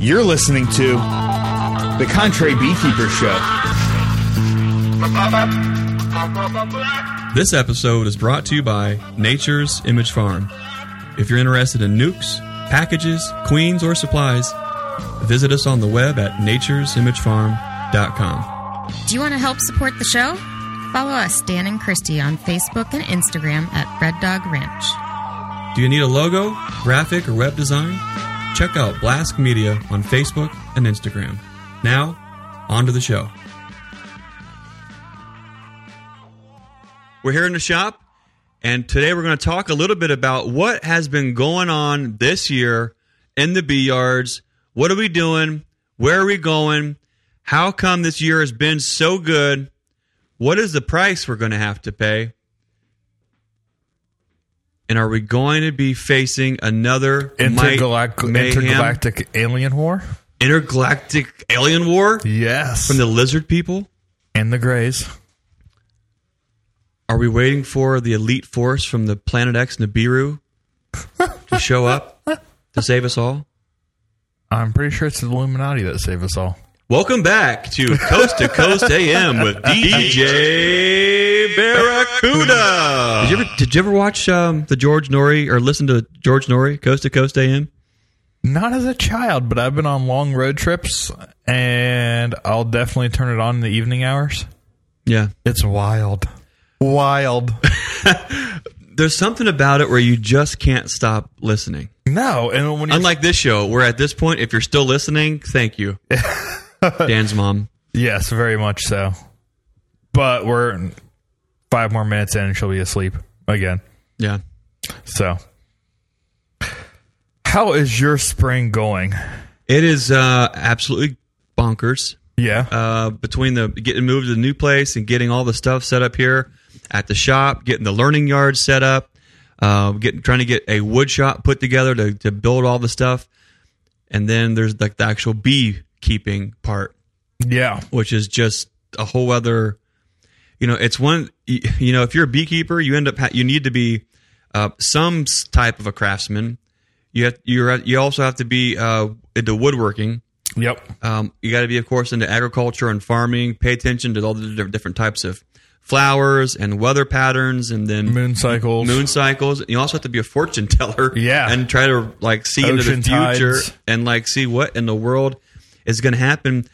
You're listening to the Contrary Beekeeper Show. This episode is brought to you by Nature's Image Farm. If you're interested in nucs, packages, queens, or supplies, visit us on the web at naturesimagefarm.com. Do you want to help support the show? Follow us, Dan and Christie, on Facebook and Instagram at Red Dog Ranch. Do you need a logo, graphic, or web design? Check out Blask Media on Facebook and Instagram. Now, on to the show. We're here in the shop, and today we're going to talk a little bit about what has been going on this year in the bee yards. What are we doing? Where are we going? How come this year has been so good? What is the price we're going to have to pay? And are we going to be facing another intergalactic alien war? intergalactic alien war Yes. from the lizard people? and the Greys. Are we waiting for the elite force from the Planet X Nibiru to show up to save us all? I'm pretty sure it's the Illuminati that save us all. Welcome back to Coast to Coast AM with DJ Barracuda. Did you ever, did you ever watch um, the George Noory or listen to George Noory Coast to Coast AM? Not as a child, but I've been on long road trips, and I'll definitely turn it on in the evening hours. Yeah. It's wild, wild. There's something about it where you just can't stop listening. no, and when Unlike this show, where at this point, if you're still listening, thank you. Dan's mom. yes, very much so. But we're five more minutes in, and she'll be asleep again. Yeah. So, how is your spring going? It is uh, absolutely bonkers. Yeah, Uh, between the getting moved to the new place and getting all the stuff set up here at the shop, getting the learning yard set up, uh, getting trying to get a wood shop put together to, to build all the stuff, and then there's like the actual beekeeping part, yeah, which is just a whole other. You know, it's one. You know, if you're a beekeeper, you end up ha- you need to be uh, some type of a craftsman. You have, you're you also have to be uh, into woodworking. yep. Um, you got to be, of course, into agriculture and farming. Pay attention to all the different types of flowers and weather patterns, and then Moon cycles. moon cycles. You also have to be a fortune teller, Yeah. and try to like see into the future tides. and like see what in the world is going to happen.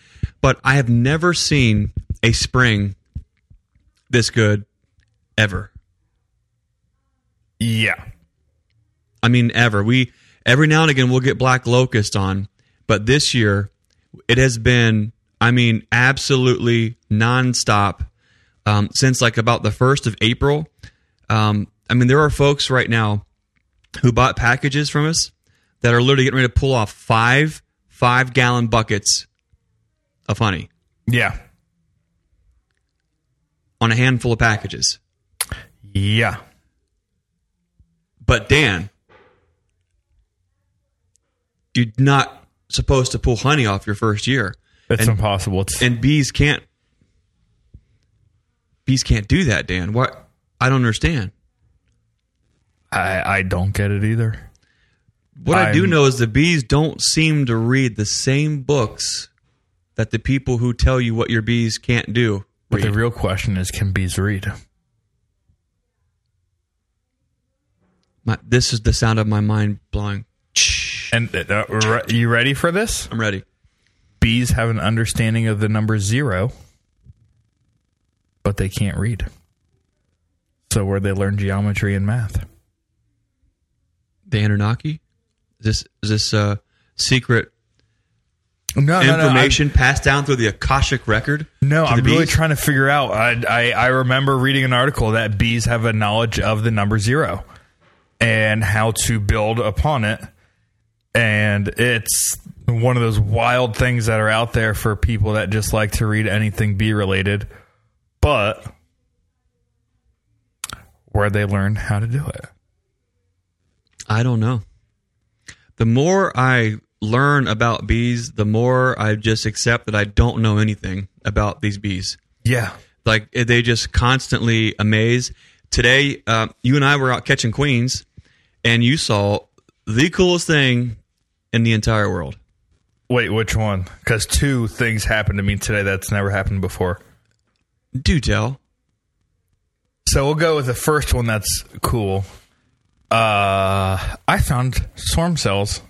But I have never seen a spring this good ever. Yeah. I mean, ever. We every now and again we'll get black locust on, but this year it has been, I mean, absolutely nonstop um, since like about the first of April. Um, I mean, there are folks right now who bought packages from us that are literally getting ready to pull off five five gallon buckets of honey Yeah. on a handful of packages. Yeah. But Dan, you're not supposed to pull honey off your first year. It's And- impossible. It's and bees can't bees can't do that dan what i don't understand I, I don't get it either. What i do I'm- know is the bees don't seem to read the same books that the people who tell you what your bees can't do But the real question is, can bees read? My- this is the sound of my mind blowing And uh, re- you ready for this? i'm ready Bees have an understanding of the number zero, but they can't read. So where they learn geometry and math? the anunnaki this this uh secret No, information passed down through the akashic record No, I'm the really trying to figure out. I, I I remember reading an article that bees have a knowledge of the number zero and how to build upon it, and it's one of those wild things that are out there for people that just like to read anything bee related, but where they learn how to do it. I don't know. The more I learn about bees, the more I just accept that I don't know anything about these bees. Yeah, Like eh, they just constantly amaze. Today, uh, you and I were out catching queens, and you saw the coolest thing in the entire world. Wait, which one? Because two things happened to me today that's never happened before. Do tell. So we'll go with the first one that's cool. Uh, I found swarm cells,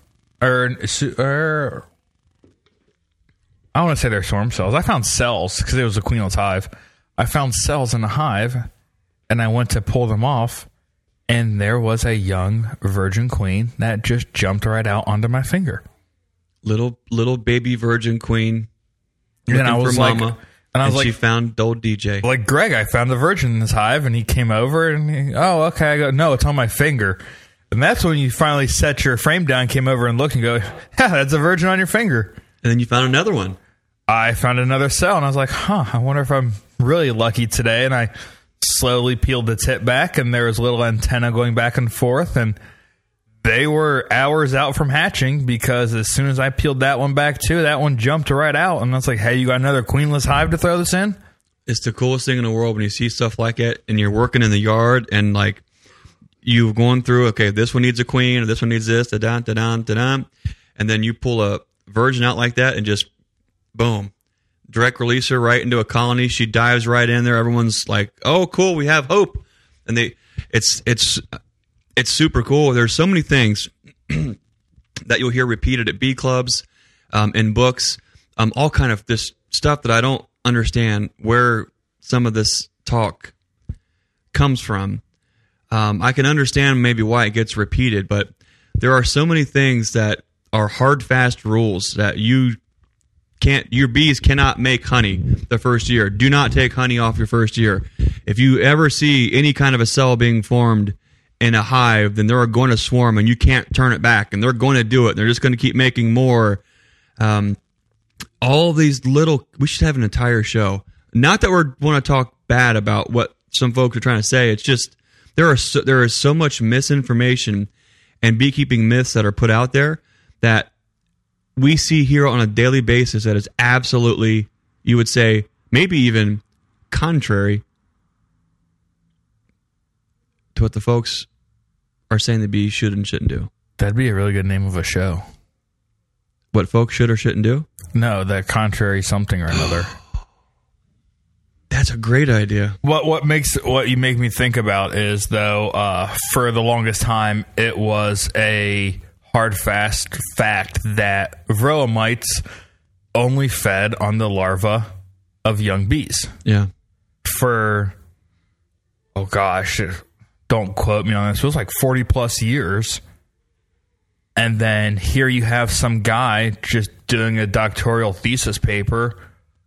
or, or I want to say they're swarm cells. I found cells because it was a queenless hive. I found cells in the hive, and I went to pull them off, and there was a young virgin queen that just jumped right out onto my finger. Little little baby virgin queen. And then I was like, mama. And I was she like, found old DJ. like Greg, I found a virgin in this hive, and he came over, and he, oh, okay. I go, no, it's on my finger, and that's when you finally set your frame down, came over and looked, and go, yeah, that's a virgin on your finger. and then you found another one. I found another cell, and I was like, huh, I wonder if I'm really lucky today. And I slowly peeled the tip back, and there was a little antenna going back and forth, and they were hours out from hatching because as soon as I peeled that one back too, that one jumped right out, and I was like, hey, you got another queenless hive to throw this in? It's the coolest thing in the world when you see stuff like it and you're working in the yard and like you've gone through, okay, this one needs a queen or this one needs this, da da da da da da. And then you pull a virgin out like that and just boom. Direct release her right into a colony. She dives right in there. Everyone's like, "Oh, cool, we have hope." And they, it's it's it's super cool. There's so many things that you'll hear repeated at bee clubs, um, in books, um, all kind of this stuff that I don't understand where some of this talk comes from. Um, I can understand maybe why it gets repeated, but there are so many things that are hard, fast rules that you can't. Your bees cannot make honey the first year. Do not take honey off your first year. If you ever see any kind of a cell being formed in a hive, then they're going to swarm, and you can't turn it back, and they're going to do it. They're just going to keep making more. Um, all these little we should have an entire show not that we want to talk bad about what some folks are trying to say it's just there are so, there is so much misinformation and beekeeping myths that are put out there that we see here on a daily basis that is absolutely you would say maybe even contrary to what the folks are saying the bees should and shouldn't do. That'd be a really good name of a show. what folks should or shouldn't do? No, the contrary something or another. that's a great idea. What what makes what you make me think about is though uh, for the longest time it was a hard fast fact that varroa mites only fed on the larva of young bees. Yeah. For oh gosh don't quote me on this it was like 40 plus years and then here you have some guy just doing a doctoral thesis paper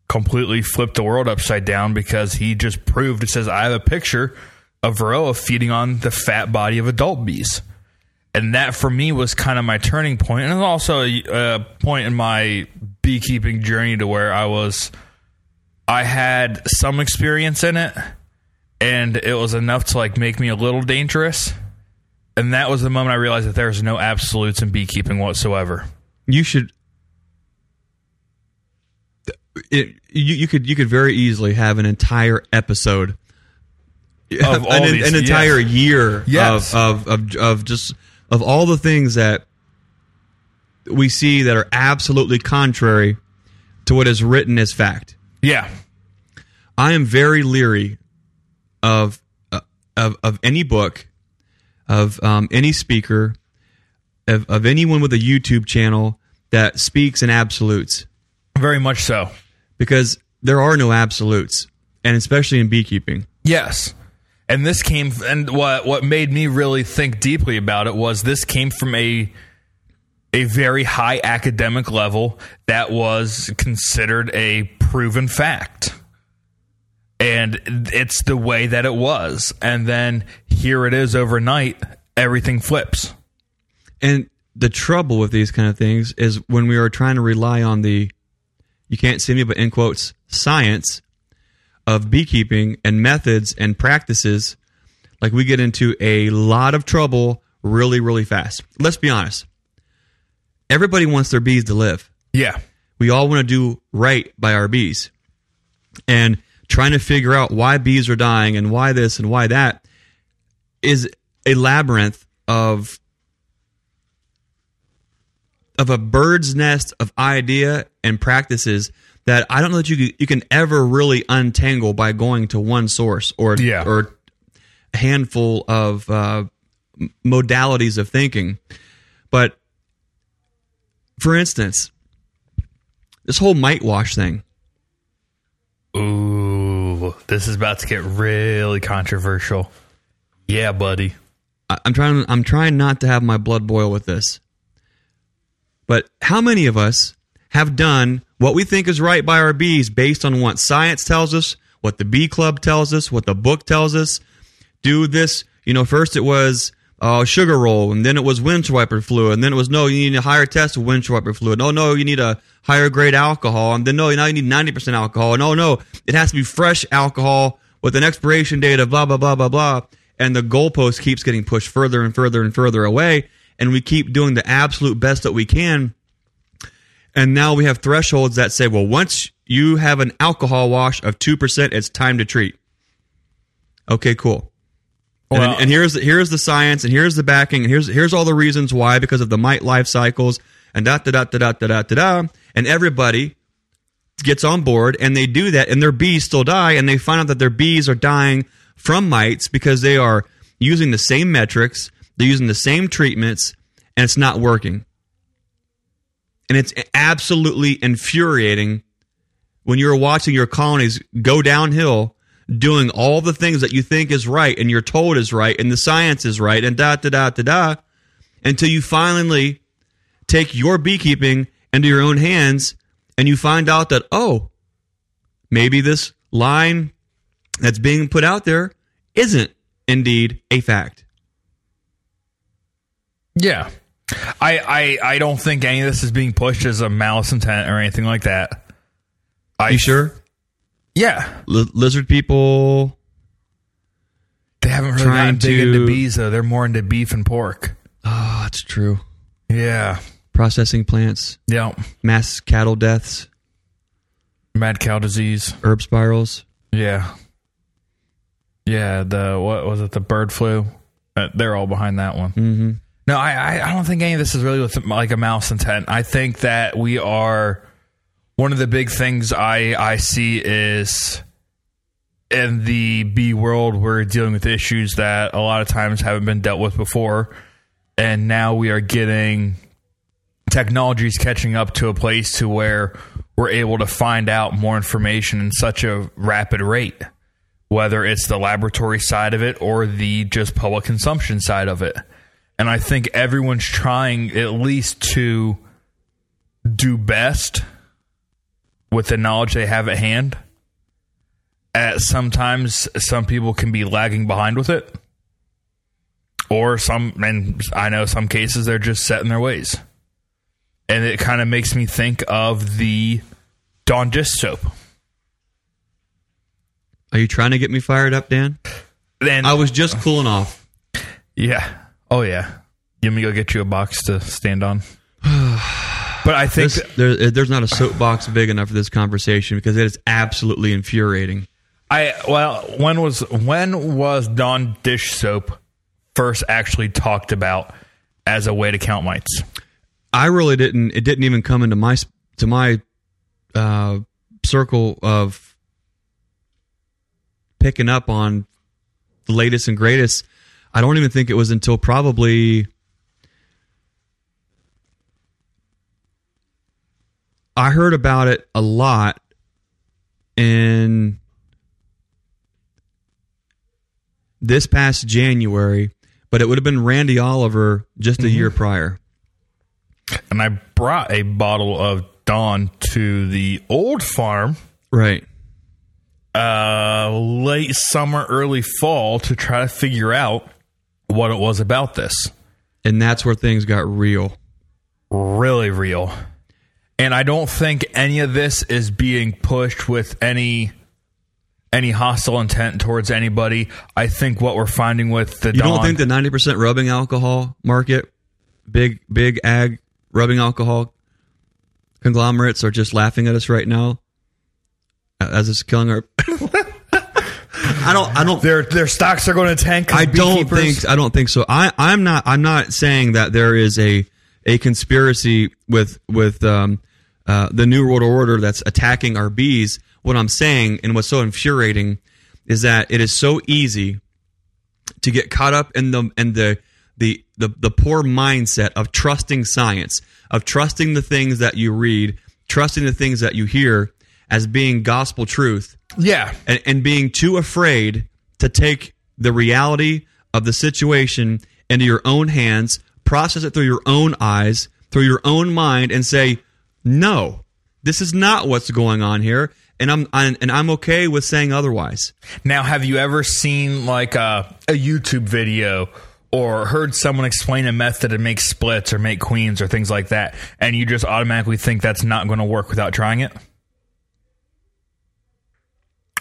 completely flipped the world upside down because he just proved it says I have a picture of Varroa feeding on the fat body of adult bees. And that for me was kind of my turning point, and also a, a point in my beekeeping journey to where I was, I had some experience in it, and it was enough to like make me a little dangerous. And that was the moment I realized that there's no absolutes in beekeeping whatsoever. you should it, you, you could you could very easily have an entire episode Of all an, these- an entire yes. year Yes. of, of of of just of all the things that we see that are absolutely contrary to what is written as fact. Yeah. I am very leery of uh, of of any book, of um, any speaker, of, of anyone with a YouTube channel that speaks in absolutes Very much so. because there are no absolutes, and especially in beekeeping. Yes. And this came and what what made me really think deeply about it was this came from a a very high academic level that was considered a proven fact. And it's the way that it was. And then here it is overnight, everything flips. And the trouble with these kind of things is when we are trying to rely on the, you can't see me, but in quotes, science of beekeeping and methods and practices, like we get into a lot of trouble really, really fast. Let's be honest. Everybody wants their bees to live. Yeah. We all want to do right by our bees. And trying to figure out why bees are dying and why this and why that is a labyrinth of of a bird's nest of idea and practices that I don't know that you you can ever really untangle by going to one source or Yeah. or a handful of uh, modalities of thinking. But for instance, this whole mite wash thing. Ooh, this is about to get really controversial. Yeah, buddy. I- I'm trying. I'm trying not to have my blood boil with this. But how many of us have done what we think is right by our bees based on what science tells us, what the bee club tells us, what the book tells us? Do this. You know, first it was uh, sugar roll, and then it was windshield wiper fluid, and then it was no, you need a higher test of windshield wiper fluid. No, no, you need a higher grade alcohol, and then no, now you need ninety percent alcohol. No, no, it has to be fresh alcohol with an expiration date of blah blah blah blah blah. And the goalpost keeps getting pushed further and further and further away, and we keep doing the absolute best that we can. And now we have thresholds that say, well, once you have an alcohol wash of two percent, it's time to treat. Okay, cool. And, Well- and here's the, here's the science, and here's the backing, and here's here's all the reasons why because of the mite life cycles, and da da da da da da da da da, and everybody gets on board, and they do that, and their bees still die, and they find out that their bees are dying from mites because they are using the same metrics, they're using the same treatments, and it's not working. And it's absolutely infuriating when you're watching your colonies go downhill doing all the things that you think is right and you're told is right and the science is right and da da da da da until you finally take your beekeeping into your own hands and you find out that oh maybe this line that's being put out there isn't indeed a fact Yeah. I, I I don't think any of this is being pushed as a malice intent or anything like that. I you sure Yeah. Li- lizard people They haven't really Trying gotten big to- into bees though. They're more into beef and pork. oh that's true Yeah. processing plants Yeah. mass cattle deaths Mad cow disease. herb spirals Yeah. Yeah, the what was it? The bird flu. Uh, they're all behind that one. Mm-hmm. No, I, I I don't think any of this is really with like a mouse intent. I think that we are one of the big things I I see is in the B world we're dealing with issues that a lot of times haven't been dealt with before, and now we are getting technology is catching up to a place to where we're able to find out more information in such a rapid rate whether it's the laboratory side of it or the just public consumption side of it. And i think everyone's trying at least to do best with the knowledge they have at hand at sometimes some people can be lagging behind with it or some and i know some cases they're just set in their ways and it kind of makes me think of the Dawn dish soap. are you trying to get me fired up dan And i was just cooling off yeah, oh yeah. You want me to go get you a box to stand on? but I think This, there, there's not a soapbox big enough for this conversation because it is absolutely infuriating. I well, when was when was Dawn dish soap first actually talked about as a way to count mites? I really didn't. It didn't even come into my to my uh, circle of picking up on the latest and greatest. I don't even think it was until probably I heard about it a lot in this past January, but it would have been Randy Oliver just a year prior. And I brought a bottle of Dawn to the old farm Right. uh, late summer, early fall to try to figure out what it was about this. And that's where things got real. Really real. And I don't think any of this is being pushed with any any hostile intent towards anybody. I think what we're finding with the You Dawn, don't think the 90% rubbing alcohol market, big big ag rubbing alcohol conglomerates are just laughing at us right now as it's killing our I don't I don't their their stocks are going to tank. I don't think I don't think so. I I'm not I'm not saying that there is a a conspiracy with with um, uh, the New World Order that's attacking our bees. What I'm saying and what's so infuriating is that it is so easy to get caught up in the in the the the, the poor mindset of trusting science, of trusting the things that you read, trusting the things that you hear as being gospel truth, Yeah. and, and being too afraid to take the reality of the situation into your own hands, process it through your own eyes, through your own mind, and say, "No, this is not what's going on here," and I'm, i and I'm okay with saying otherwise. Now, have you ever seen like a, a YouTube video or heard someone explain a method to make splits or make queens or things like that, and you just automatically think that's not going to work without trying it?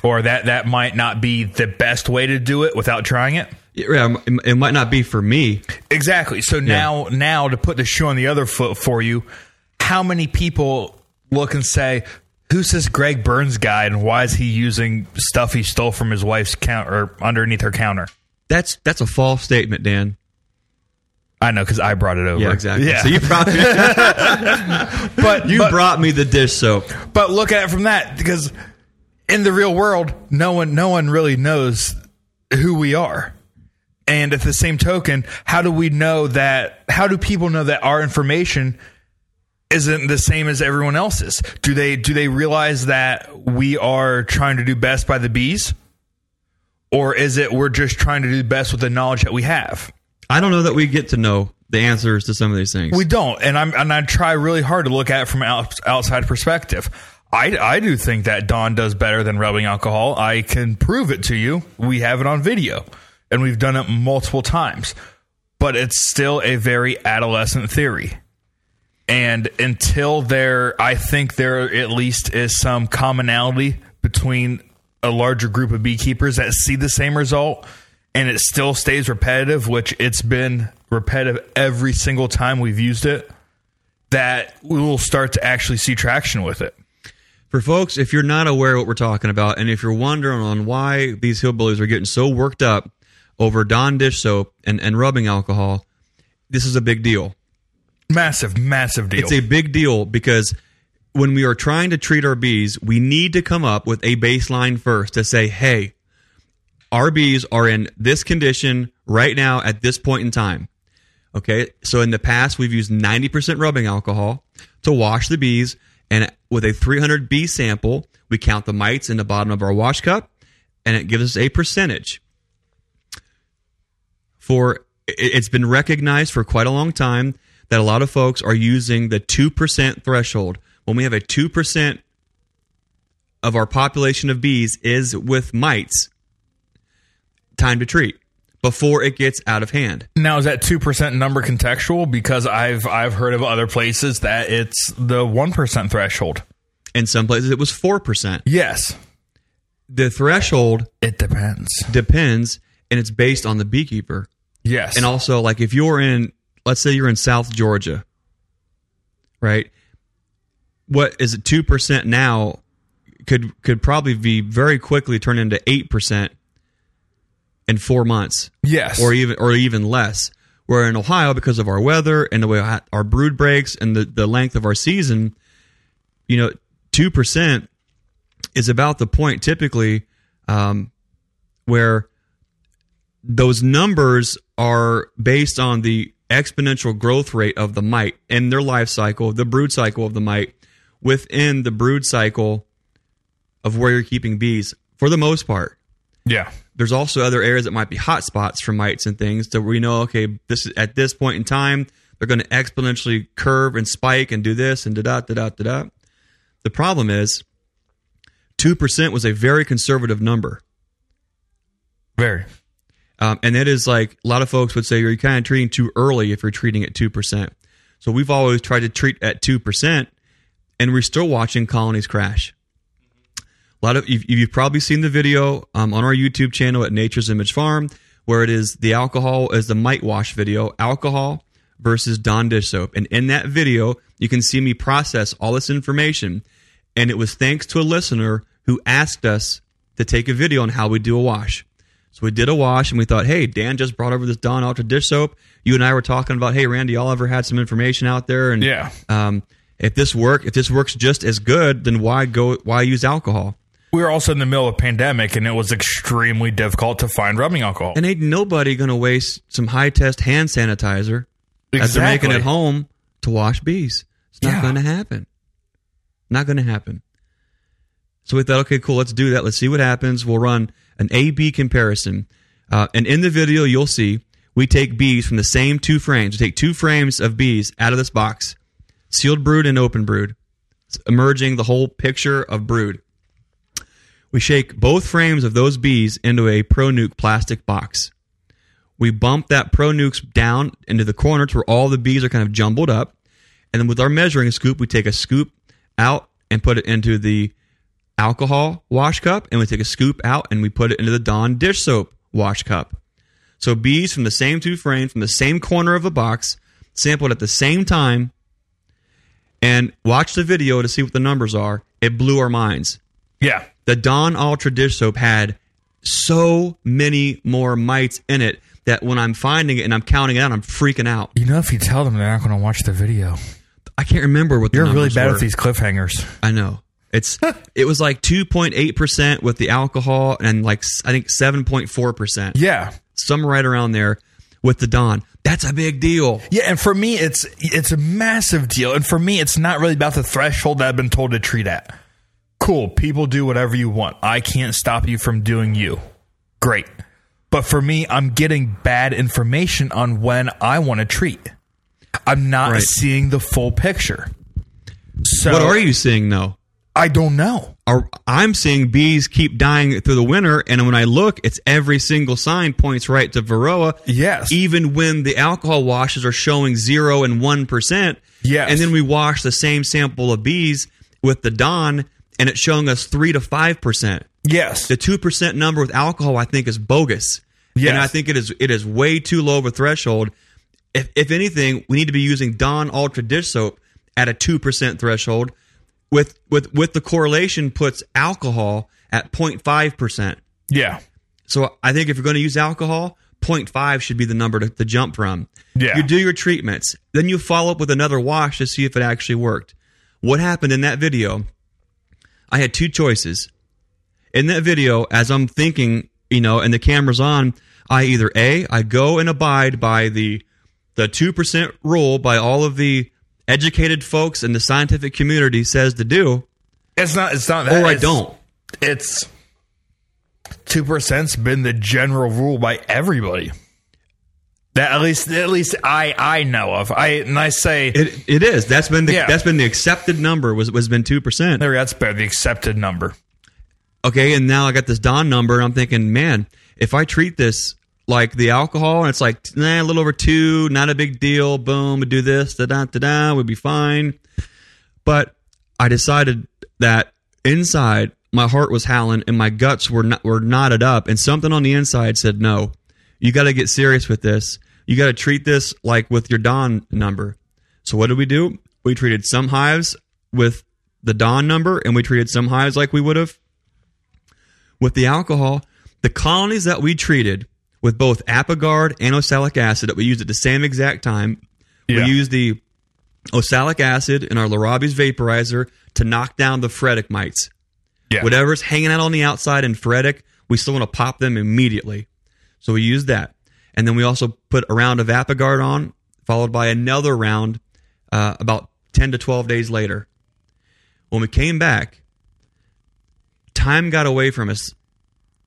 Or that that might not be the best way to do it without trying it? Yeah, um, it it might not be for me. Exactly. So now now to put the shoe on the other foot for you, how many people look and say, Who's this Greg Burns guy and why is he using stuff he stole from his wife's counter or underneath her counter? That's that's a false statement, Dan. I know because I brought it over. Yeah, exactly. Yeah. So you brought me, but you but, brought me the dish soap. but look at it from that because in the real world, no one no one really knows who we are. And at the same token, how do we know that how do people know that our information isn't the same as everyone else's? Do they do they realize that we are trying to do best by the bees? Or is it we're just trying to do best with the knowledge that we have? I don't know that we get to know the answers to some of these things. We don't, and I'm and I try really hard to look at it from out, outside perspective. I, I do think that Dawn does better than rubbing alcohol. I can prove it to you. We have it on video, and we've done it multiple times. But it's still a very adolescent theory. And until there, I think there at least is some commonality between a larger group of beekeepers that see the same result and it still stays repetitive, which it's been repetitive every single time we've used it, that we will start to actually see traction with it. For folks, if you're not aware what we're talking about, and if you're wondering on why these hillbillies are getting so worked up over Dawn dish soap and, and rubbing alcohol, this is a big deal. Massive, massive deal. It's a big deal because when we are trying to treat our bees, we need to come up with a baseline first to say, hey, our bees are in this condition right now at this point in time. Okay, so in the past, we've used 90% rubbing alcohol to wash the bees, and with a 300 bee sample, we count the mites in the bottom of our wash cup, and it gives us a percentage. For it- it's been recognized for quite a long time that a lot of folks are using the 2% threshold. When we have a 2% of our population of bees is with mites, time to treat before it gets out of hand. now is that two percent number contextual? Because I've I've heard of other places that it's the one percent threshold. In some places, it was 4%. Yes, The threshold it depends. depends, and it's based on the beekeeper. Yes, And also, like if you're in, let's say you're in South Georgia, right? What is it? Two percent now could could probably be very quickly turn into eight percent in four months, yes, or even or even less. Where in Ohio, because of our weather and the way our brood breaks and the, the length of our season, you know, two percent is about the point typically um, where those numbers are based on the exponential growth rate of the mite and their life cycle, the brood cycle of the mite within the brood cycle of where you're keeping bees for the most part. yeah, There's also other areas that might be hot spots for mites and things that we know, okay, this is at this point in time, they're going to exponentially curve and spike and do this and da da da da da da. The problem is 2% was a very conservative number. very. Um, and that is like a lot of folks would say you're kind of treating too early if you're treating at 2%. So we've always tried to treat at 2%, and we're still watching colonies crash. A lot of you've, probably seen the video um, on our YouTube channel at Nature's Image Farm, where it is the alcohol is the mite wash video, alcohol versus Dawn dish soap. And in that video, you can see me process all this information. And it was thanks to a listener who asked us to take a video on how we do a wash. So we did a wash and we thought, hey, Dan just brought over this Dawn Ultra dish soap. You and I were talking about, hey, Randy, Oliver had some information out there? And Yeah. um, if this work, if this works just as good, then why go? Why use alcohol? We were also in the middle of a pandemic, and it was extremely difficult to find rubbing alcohol. And ain't nobody gonna waste some high test hand sanitizer as they're making Exactly. it home to wash bees. It's not Yeah. gonna happen. Not gonna happen. So we thought, okay, cool, let's do that. Let's see what happens. We'll run an A B comparison. Uh, and in the video, you'll see we take bees from the same two frames. We take two frames of bees out of this box, sealed brood and open brood, It's emerging the whole picture of brood. We shake both frames of those bees into a Pro Nuc plastic box. We bump that Pro Nucs down into the corner to where all the bees are kind of jumbled up. And then with our measuring scoop, we take a scoop out and put it into the alcohol wash cup. And we take a scoop out and we put it into the Dawn dish soap wash cup. So bees from the same two frames, from the same corner of the box, sampled at the same time, and watch the video to see what the numbers are. It blew our minds yeah. the Dawn Ultra dish soap had so many more mites in it that when I'm finding it and I'm counting it out, I'm freaking out. You know, if you tell them they're not going to watch the video, I can't remember what the you're really bad were. with these cliffhangers. I know it's it was like 2.8 percent with the alcohol and like I think 7.4 percent, Yeah. some right around there with the Dawn. That's a big deal. Yeah, and for me, it's it's a massive deal. And for me, it's not really about the threshold that I've been told to treat at. Cool, people do whatever you want. I can't stop you from doing you. Great. But for me, I'm getting bad information on when I want to treat. I'm not Right. seeing the full picture. So what are you seeing though? I don't know. Are, I'm seeing bees keep dying through the winter, and when I look, it's every single sign points right to Varroa. Yes. Even when the alcohol washes are showing zero and one percent. Yes. And then we wash the same sample of bees with the Dawn, and it's showing us three to five percent. Yes. The two percent number with alcohol, I think, is bogus. Yes. And I think it is it is way too low of a threshold. If if anything, we need to be using Dawn Ultra dish soap at a two percent threshold. With with with the correlation puts alcohol at 0.5 percent. yeah. So I think if you're going to use alcohol, 0.5 should be the number to, to jump from. Yeah. You do your treatments, then you follow up with another wash to see if it actually worked. What happened in that video? I had two choices. In that video, as I'm thinking, you know, and the camera's on, I either A, I go and abide by the the 2% rule by all of the educated folks in the scientific community says to do, It's not. It's not that. or I don't. It's two percent's been the general rule by everybody. That at least at least I I know of. I and I say It, it is. That's been the Yeah. that's been the accepted number was was been two percent. there that's better the accepted number. Okay, and now I got this Dawn number, and I'm thinking, man, if I treat this like the alcohol, and it's like nah, a little over two, not a big deal. Boom, we do this, da da da da, we'd be fine. But I decided that inside my heart was howling and my guts were not, were knotted up, and something on the inside said, no, you got to get serious with this. You got to treat this like with your Dawn number. So what did we do? We treated some hives with the Dawn number, and we treated some hives like we would have with the alcohol, the colonies that we treated with both Apiguard and oxalic acid that we used at the same exact time, Yeah. we used the oxalic acid in our Larabi's vaporizer to knock down the phoretic mites. Yeah. Whatever's hanging out on the outside in phoretic, we still want to pop them immediately. So we used that. And then we also put a round of Apiguard on, followed by another round uh, about 10 to 12 days later. When we came back, time got away from us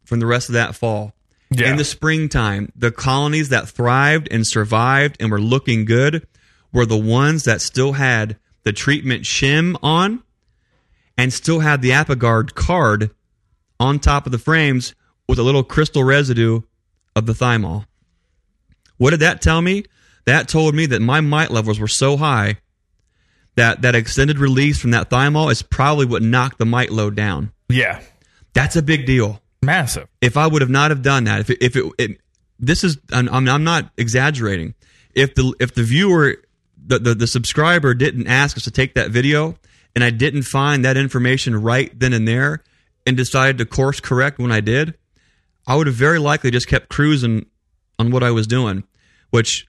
from the rest of that fall. Yeah. In the springtime, the colonies that thrived and survived and were looking good were the ones that still had the treatment shim on and still had the Apiguard card on top of the frames with a little crystal residue of the thymol. What did that tell me? That told me that my mite levels were so high that that extended release from that thymol is probably what knocked the mite load down. Yeah. That's a big deal. Massive. If I would have not have done that, if it, if it, it this is, I'm, I'm not exaggerating. If the if the viewer, the, the the subscriber didn't ask us to take that video, and I didn't find that information right then and there, and decided to course correct when I did, I would have very likely just kept cruising on what I was doing, which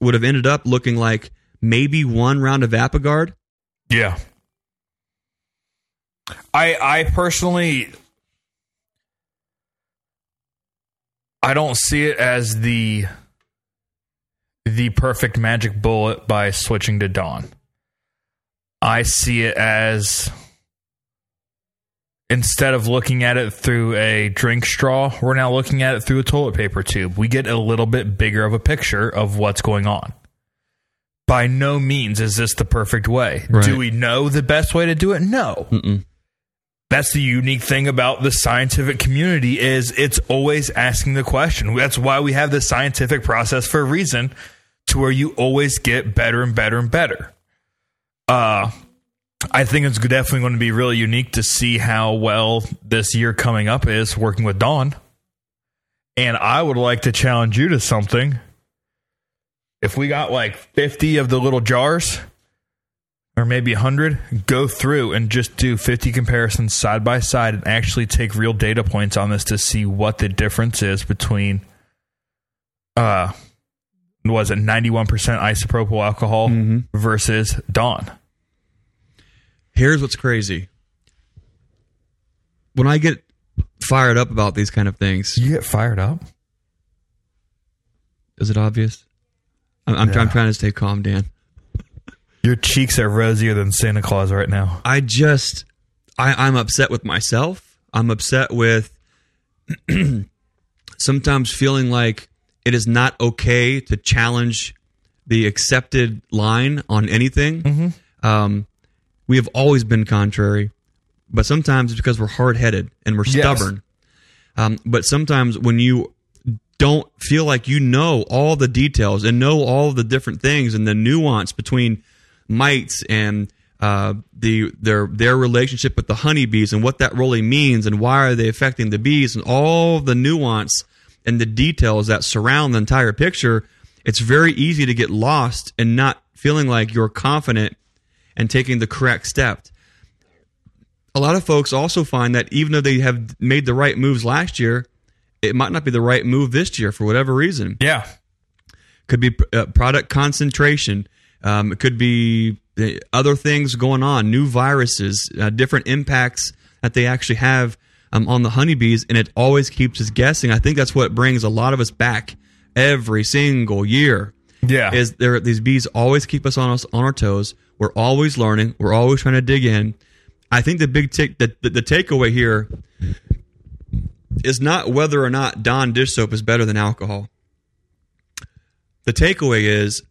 would have ended up looking like maybe one round of Apiguard. Yeah. I I personally I don't see it as the the perfect magic bullet by switching to Dawn. I see it as instead of looking at it through a drink straw, we're now looking at it through a toilet paper tube. We get a little bit bigger of a picture of what's going on. By no means is this the perfect way. Right. Do we know the best way to do it? No. That's the unique thing about the scientific community is it's always asking the question. That's why we have the scientific process for a reason to where you always get better and better and better. Uh I think it's definitely going to be really unique to see how well this year coming up is working with Dawn. And I would like to challenge you to something. If we got like 50 of the little jars, or maybe 100, go through and just do 50 comparisons side by side and actually take real data points on this to see what the difference is between, uh, was it 91% isopropyl alcohol versus Dawn. Here's what's crazy. When I get fired up about these kind of things, You get fired up? is it obvious? I'm, I'm, I'm trying to stay calm, Dan. Your cheeks are rosier than Santa Claus right now. I just I, I'm upset with myself. I'm upset with sometimes feeling like it is not okay to challenge the accepted line on anything. Um, we have always been contrary, but sometimes it's because we're hard headed and we're Yes. stubborn. Um, but sometimes when you don't feel like you know all the details and know all the different things and the nuance between mites and uh, the their their relationship with the honeybees and what that really means and why are they affecting the bees and all the nuance and the details that surround the entire picture, it's very easy to get lost and not feeling like you're confident and taking the correct step a lot of folks also find that even though they have made the right moves last year, it might not be the right move this year for whatever reason. Yeah. Could be uh, product concentration. Um, it could be uh, other things going on, new viruses, uh, different impacts that they actually have um, on the honeybees, and it always keeps us guessing. I think that's what brings a lot of us back every single year. Yeah. is there these bees always keep us on us on our toes. We're always learning. We're always trying to dig in. I think the big take the, the, the takeaway here is not whether or not Dawn dish soap is better than alcohol. The takeaway is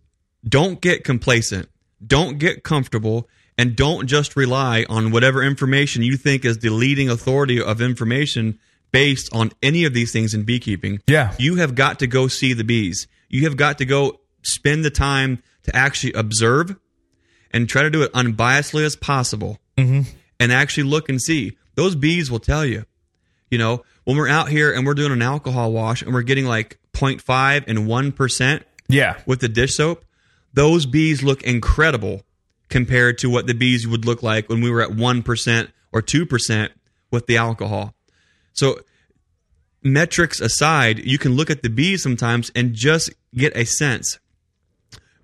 don't get complacent, don't get comfortable, and don't just rely on whatever information you think is the leading authority of information based on any of these things in beekeeping. Yeah. You have got to go see the bees. You have got to go spend the time to actually observe and try to do it unbiasedly as possible mm-hmm. and actually look and see. Those bees will tell you. You know, when we're out here and we're doing an alcohol wash and we're getting like 0.5 and 1% Yeah. with the dish soap, those bees look incredible compared to what the bees would look like when we were at 1% or 2% with the alcohol. So, metrics aside, you can look at the bees sometimes and just get a sense.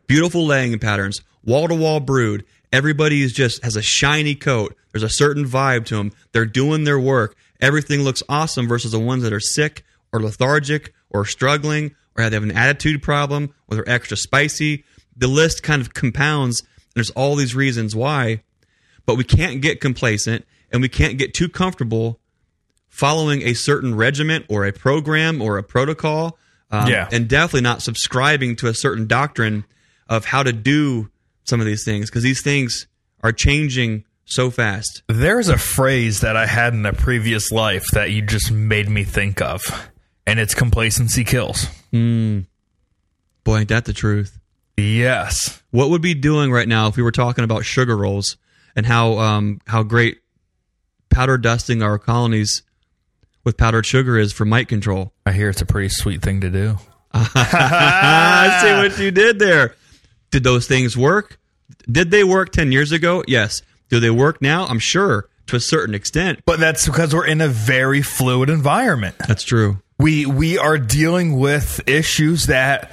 Beautiful laying patterns, wall to wall brood. Everybody is just has a shiny coat. There's a certain vibe to them. They're doing their work. Everything looks awesome versus the ones that are sick or lethargic or struggling or they have an attitude problem or they're extra spicy. The list kind of compounds. And there's all these reasons why, but we can't get complacent and we can't get too comfortable following a certain regiment or a program or a protocol. Um, Yeah. And definitely not subscribing to a certain doctrine of how to do some of these things because these things are changing so fast. There's a phrase that I had in a previous life that you just made me think of, and it's complacency kills. Boy, ain't that the truth. Yes. What would be doing right now if we were talking about sugar rolls and how um, how great powder dusting our colonies with powdered sugar is for mite control? I hear it's a pretty sweet thing to do. I see what you did there. Did those things work? Did they work 10 years ago? Yes. Do they work now? I'm sure. to a certain extent. But that's because we're in a very fluid environment. That's true. We we are dealing with issues that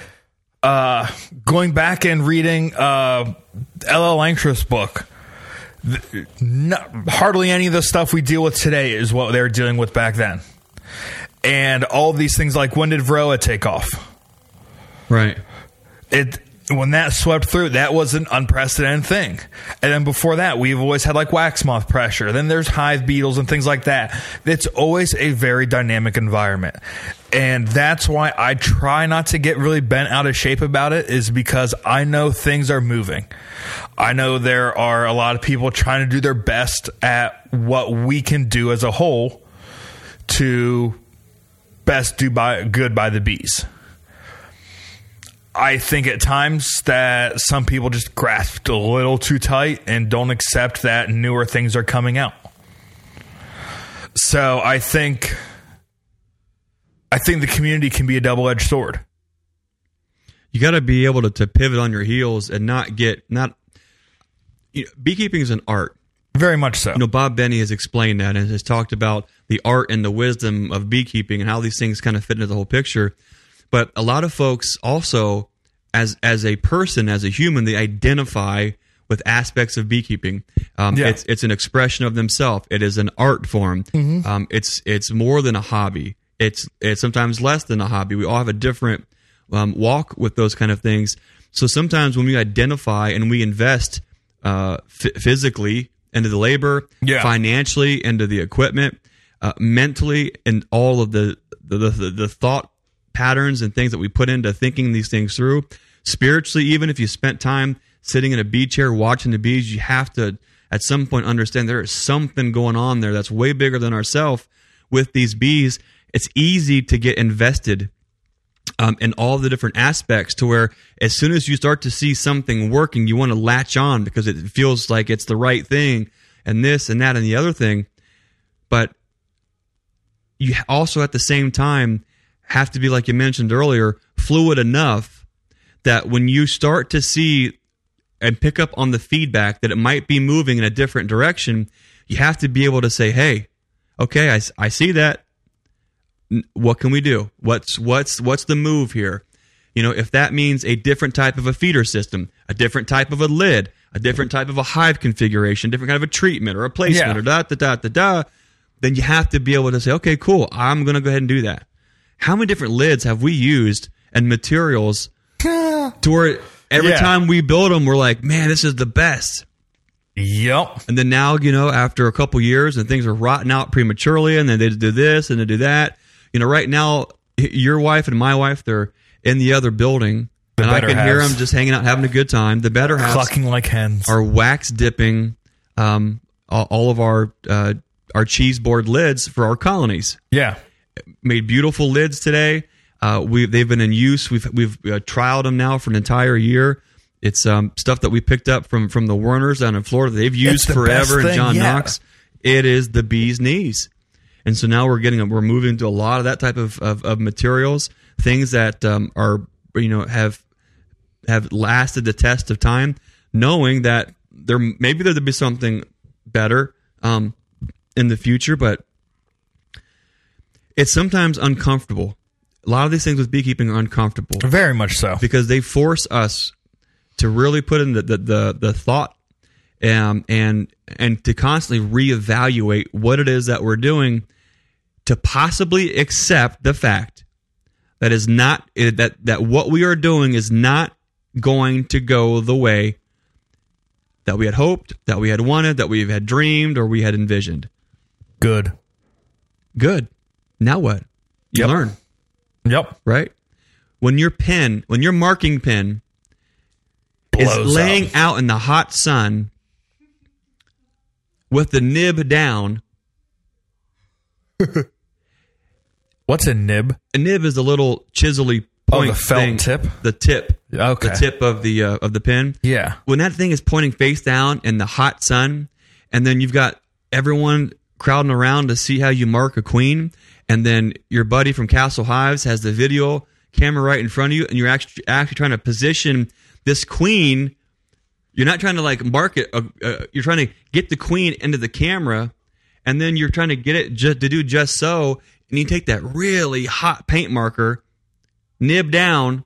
uh going back and reading uh L.L. Langstroth's book th- no, hardly any of the stuff we deal with today is what they were dealing with back then. And all these things like when did Varroa take off? Right. it when that swept through, that was an unprecedented thing. And then before that, we've always had like wax moth pressure. Then there's hive beetles and things like that. It's always a very dynamic environment. And that's why I try not to get really bent out of shape about it is because I know things are moving. I know there are a lot of people trying to do their best at what we can do as a whole to best do by good by the bees. I think at times that some people just grasped a little too tight and don't accept that newer things are coming out. So I think I think the community can be a double-edged sword. You got to be able to, to pivot on your heels and not get not. You know, beekeeping is an art. Very much so. You know, Bob Binnie has explained that and has talked about the art and the wisdom of beekeeping and how these things kind of fit into the whole picture. But a lot of folks also, as as a person, as a human, they identify with aspects of beekeeping. Um, Yeah. It's it's an expression of themselves. It is an art form. Mm-hmm. Um, it's it's more than a hobby. It's it's sometimes less than a hobby. We all have a different um, walk with those kind of things. So sometimes when we identify and we invest uh, f- physically into the labor, Yeah. financially into the equipment, uh, mentally, and all of the the, the the thought patterns and things that we put into thinking these things through. Spiritually, even if you spent time sitting in a bee chair watching the bees, you have to at some point understand there is something going on there that's way bigger than ourselves with these bees. It's easy to get invested um, in all the different aspects to where as soon as you start to see something working, you want to latch on because it feels like it's the right thing and this and that and the other thing. But you also at the same time have to be, like you mentioned earlier, fluid enough that when you start to see and pick up on the feedback that it might be moving in a different direction, you have to be able to say, hey, okay, I, I see that what can we do? What's what's what's the move here? You know, if that means a different type of a feeder system, a different type of a lid, a different type of a hive configuration, different kind of a treatment or a placement Yeah. or da da da da da, then you have to be able to say, okay, cool, I'm going to go ahead and do that. How many different lids have we used and materials to where every Yeah. time we build them, we're like, man, this is the best. Yep. And then now, you know, after a couple years and things are rotting out prematurely, and then they do this and they do that. You know, right now, your wife and my wife, they're in the other building, The and I can hear them just hanging out, having a good time. The better halves Clucking like hens. are wax dipping um, all, all of our uh, our cheese board lids for our colonies yeah. Made beautiful lids today. Uh, we they've been in use. We've we've uh, trialed them now for an entire year. It's um, stuff that we picked up from from the Werners down in Florida. They've used the forever. And John yeah. Knox, it is the bee's knees. And so now we're getting we're moving to a lot of that type of of, of materials, things that um, are you know have have lasted the test of time, knowing that there maybe there'll be something better um, in the future, but it's sometimes uncomfortable. A lot of these things with beekeeping are uncomfortable Very much so. because they force us to really put in the the the, the thought um, and and to constantly reevaluate what it is that we're doing to possibly accept the fact that is not eh, that that what we are doing is not going to go the way that we had hoped, that we had wanted, that we had dreamed, or we had envisioned. Good. Good. Now what? You Yep. learn, Yep. right? When your pen, when your marking pen is laying up. out in the hot sun with the nib down. What's a nib? A nib is a little chisely Oh, point the felt thing. tip? The tip. Okay. The tip of the uh, of the pen. Yeah. When that thing is pointing face down in the hot sun, and then you've got everyone crowding around to see how you mark a queen, and then your buddy from Castle Hives has the video camera right in front of you, and you're actually actually trying to position this queen. You're not trying to like mark it. Uh, uh, you're trying to get the queen into the camera and then you're trying to get it just to do just so, and you take that really hot paint marker, nib down,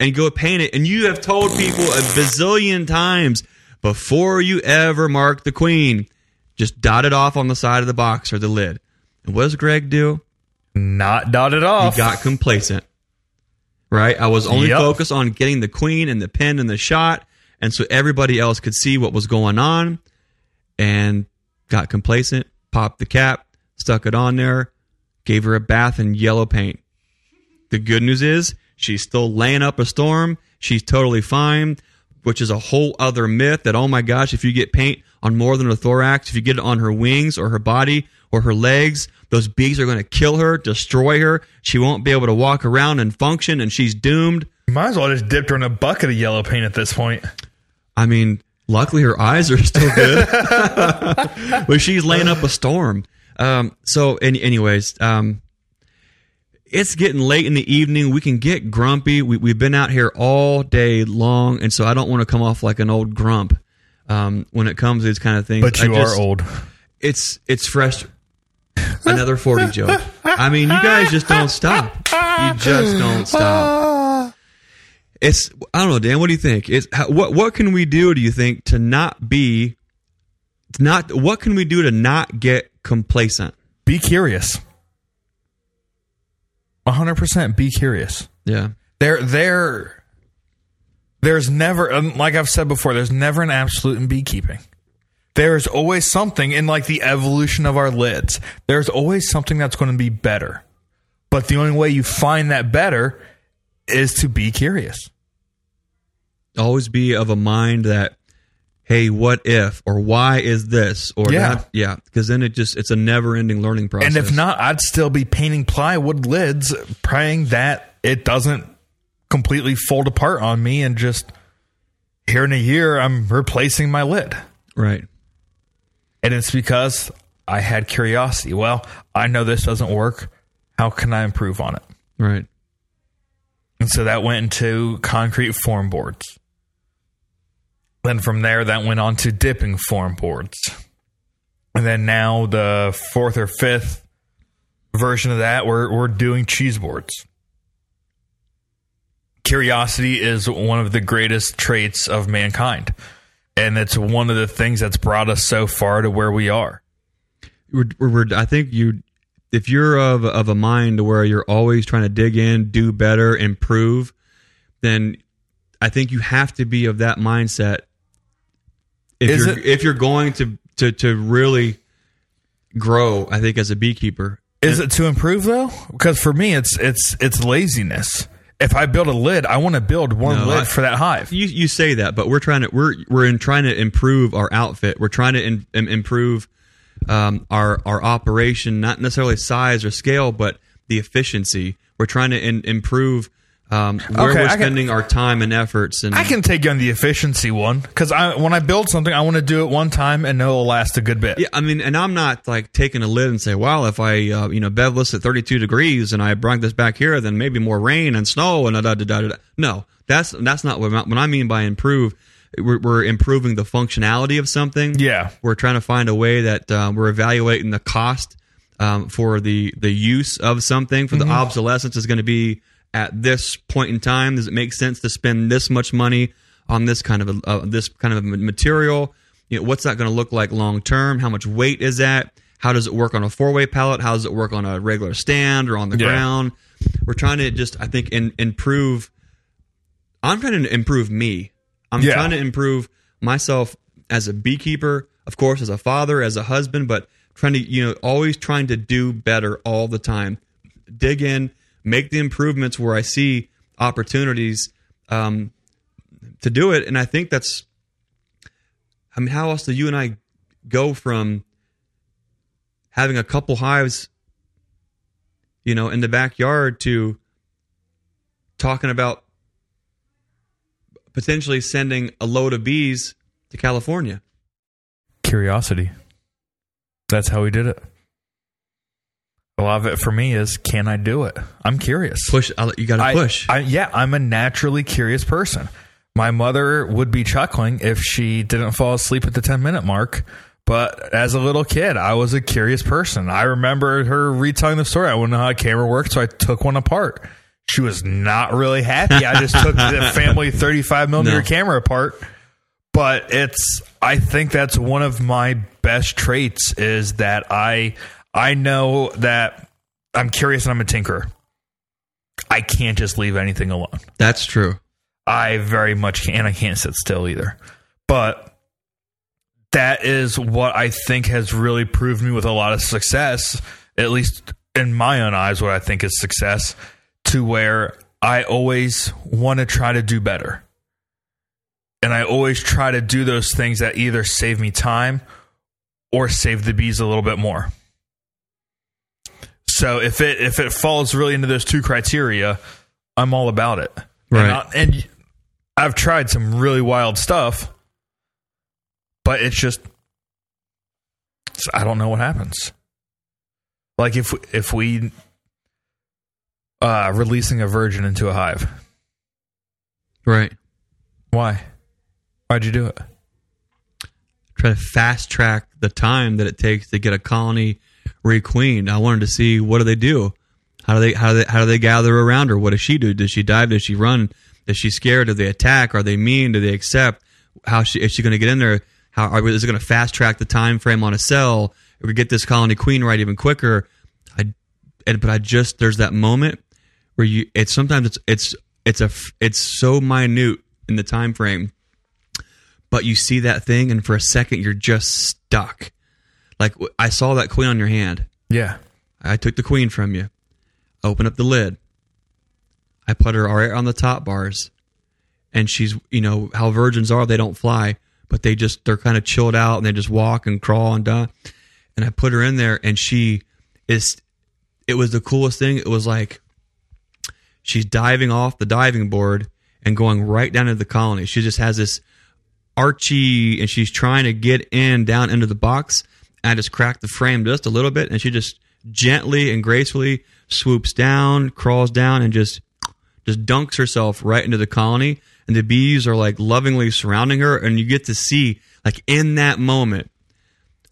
and go paint it. And you have told people a bazillion times before you ever mark the queen, just dot it off on the side of the box or the lid. And what does Greg do? Not dot He off. He got complacent. Right? I was only Yep. focused on getting the queen and the pin and the shot, and so everybody else could see what was going on and got complacent, popped the cap, stuck it on there, gave her a bath in yellow paint. The good news is she's still laying up a storm. She's totally fine, which is a whole other myth that, oh my gosh, if you get paint on more than a thorax, if you get it on her wings or her body or her legs, those bees are going to kill her, destroy her. She won't be able to walk around and function, and she's doomed. Might as well just dipped her in a bucket of yellow paint at this point. I mean, luckily her eyes are still good, but she's laying up a storm. Um, so, any, anyways, um, it's getting late in the evening. We can get grumpy. We, we've been out here all day long, and so I don't want to come off like an old grump um, when it comes to these kind of things. But you just- are old. It's it's fresh. Another forty joke. I mean, you guys just don't stop. You just don't stop. It's I don't know, Dan. What do you think? Is how, what what can we do? Do you think to not be to not what can we do to not get complacent? Be curious. 100% be curious. Yeah, There there there's never um, like I've said before, there's never an absolute in beekeeping. There's always something in like the evolution of our lids. There's always something that's going to be better. But the only way you find that better is to be curious. always be of a mind that hey, what if or why is this or Yeah. that? Yeah, because then it just it's a never ending learning process. And if not, I'd still be painting plywood lids, praying that it doesn't completely fold apart on me and just here in a year I'm replacing my lid. right? And it's because I had curiosity. Well, I know this doesn't work. How can I improve on it? Right. And so that went into concrete form boards. Then from there, that went on to dipping form boards. And then now the fourth or fifth version of that, we're, we're doing cheese boards. Curiosity is one of the greatest traits of mankind. And it's one of the things that's brought us so far to where we are. we're, we're, I think you, if you're of of a mind where you're always trying to dig in, do better, improve, then I think you have to be of that mindset. If Is you're it- if you're going to to to really grow, I think as a beekeeper, Is it to improve though? Because for me, it's it's it's laziness. If I build a lid, I want to build one No, lid I- for that hive. you you say that, but we're trying to we're we're in trying to improve our outfit. We're trying to in, im- improve um, our our operation, not necessarily size or scale, but the efficiency. We're trying to in, improve um, where Okay, we're I can- spending our time and efforts. And I can take you on the efficiency one because I when I build something, I want to do it one time and know it'll last a good bit. Yeah, I mean, and I'm not like taking a lid and say, well, if I, uh, you know, bev this at 32 degrees and I bring this back here, then maybe more rain and snow and da da da da. da. No, that's that's not what I, what I mean by improve. We're, we're improving the functionality of something. Yeah. we're trying to find a way that um, we're evaluating the cost um, for the the use of something for the obsolescence is going to be at this point in time. Does it make sense to spend this much money on this kind of a, uh, this kind of a material? You know, what's that going to look like long term? How much weight is that? How does it work on a four way pallet? How does it work on a regular stand or on the Yeah. ground? We're trying to just, I think, in, improve. I'm trying to improve me. I'm Yeah. trying to improve myself as a beekeeper, of course, as a father, as a husband, but trying to, you know, always trying to do better all the time. Dig in, make the improvements where I see opportunities um, to do it. And I think that's, I mean, how else do you and I go from having a couple hives, you know, in the backyard to talking about potentially sending a load of bees to California. Curiosity. That's how we did it. A lot of it for me is can I do it? I'm curious. Push, I'll- you got to push. I, yeah, I'm a naturally curious person. My mother would be chuckling if she didn't fall asleep at the 10 minute mark, but as a little kid, I was a curious person. I remember her retelling the story. I wouldn't know how a camera worked, so I took one apart. She was not really happy. I just took the family 35 millimeter No. camera apart. But it's, I think that's one of my best traits is that I, I know that I'm curious and I'm a tinker. I can't just leave anything alone. That's true. I very much can. I can't sit still either. But that is what I think has really proved me with a lot of success, at least in my own eyes, what I think is success, to where I always want to try to do better. And I always try to do those things that either save me time or save the bees a little bit more. So if it if it falls really into those two criteria, I'm all about it. Right. And, I, and I've tried some really wild stuff, but it's just it's- I don't know what happens. Like if if we uh releasing a virgin into a hive, Right. why? Why'd you do it? Try to fast track the time that it takes to get a colony requeened. I wanted to see what do they do? How do they how do they how do they gather around her? What does she do? Does she dive? Does she run? Is she scared? Do they attack? Are they mean? Do they accept? How she is she going to get in there? How are, is it going to fast track the time frame on a cell? We get this colony queen right even quicker? I and, but I just there's that moment where you it's sometimes it's it's it's a it's so minute in the time frame but you see that thing and for a second you're just stuck like I saw that queen on your hand. Yeah. i took the queen from you. Open up the lid. I put her right on the top bars. And she's you know how virgins are they don't fly but they just they're kind of chilled out and they just walk and crawl and die and i put her in there and she is it was the coolest thing. It was like she's diving off the diving board and going right down into the colony. She just has this archy and she's trying to get in down into the box i just cracked the frame just a little bit and she just gently and gracefully swoops down crawls down and just just dunks herself right into the colony. And the bees are like lovingly surrounding her and you get to see like in that moment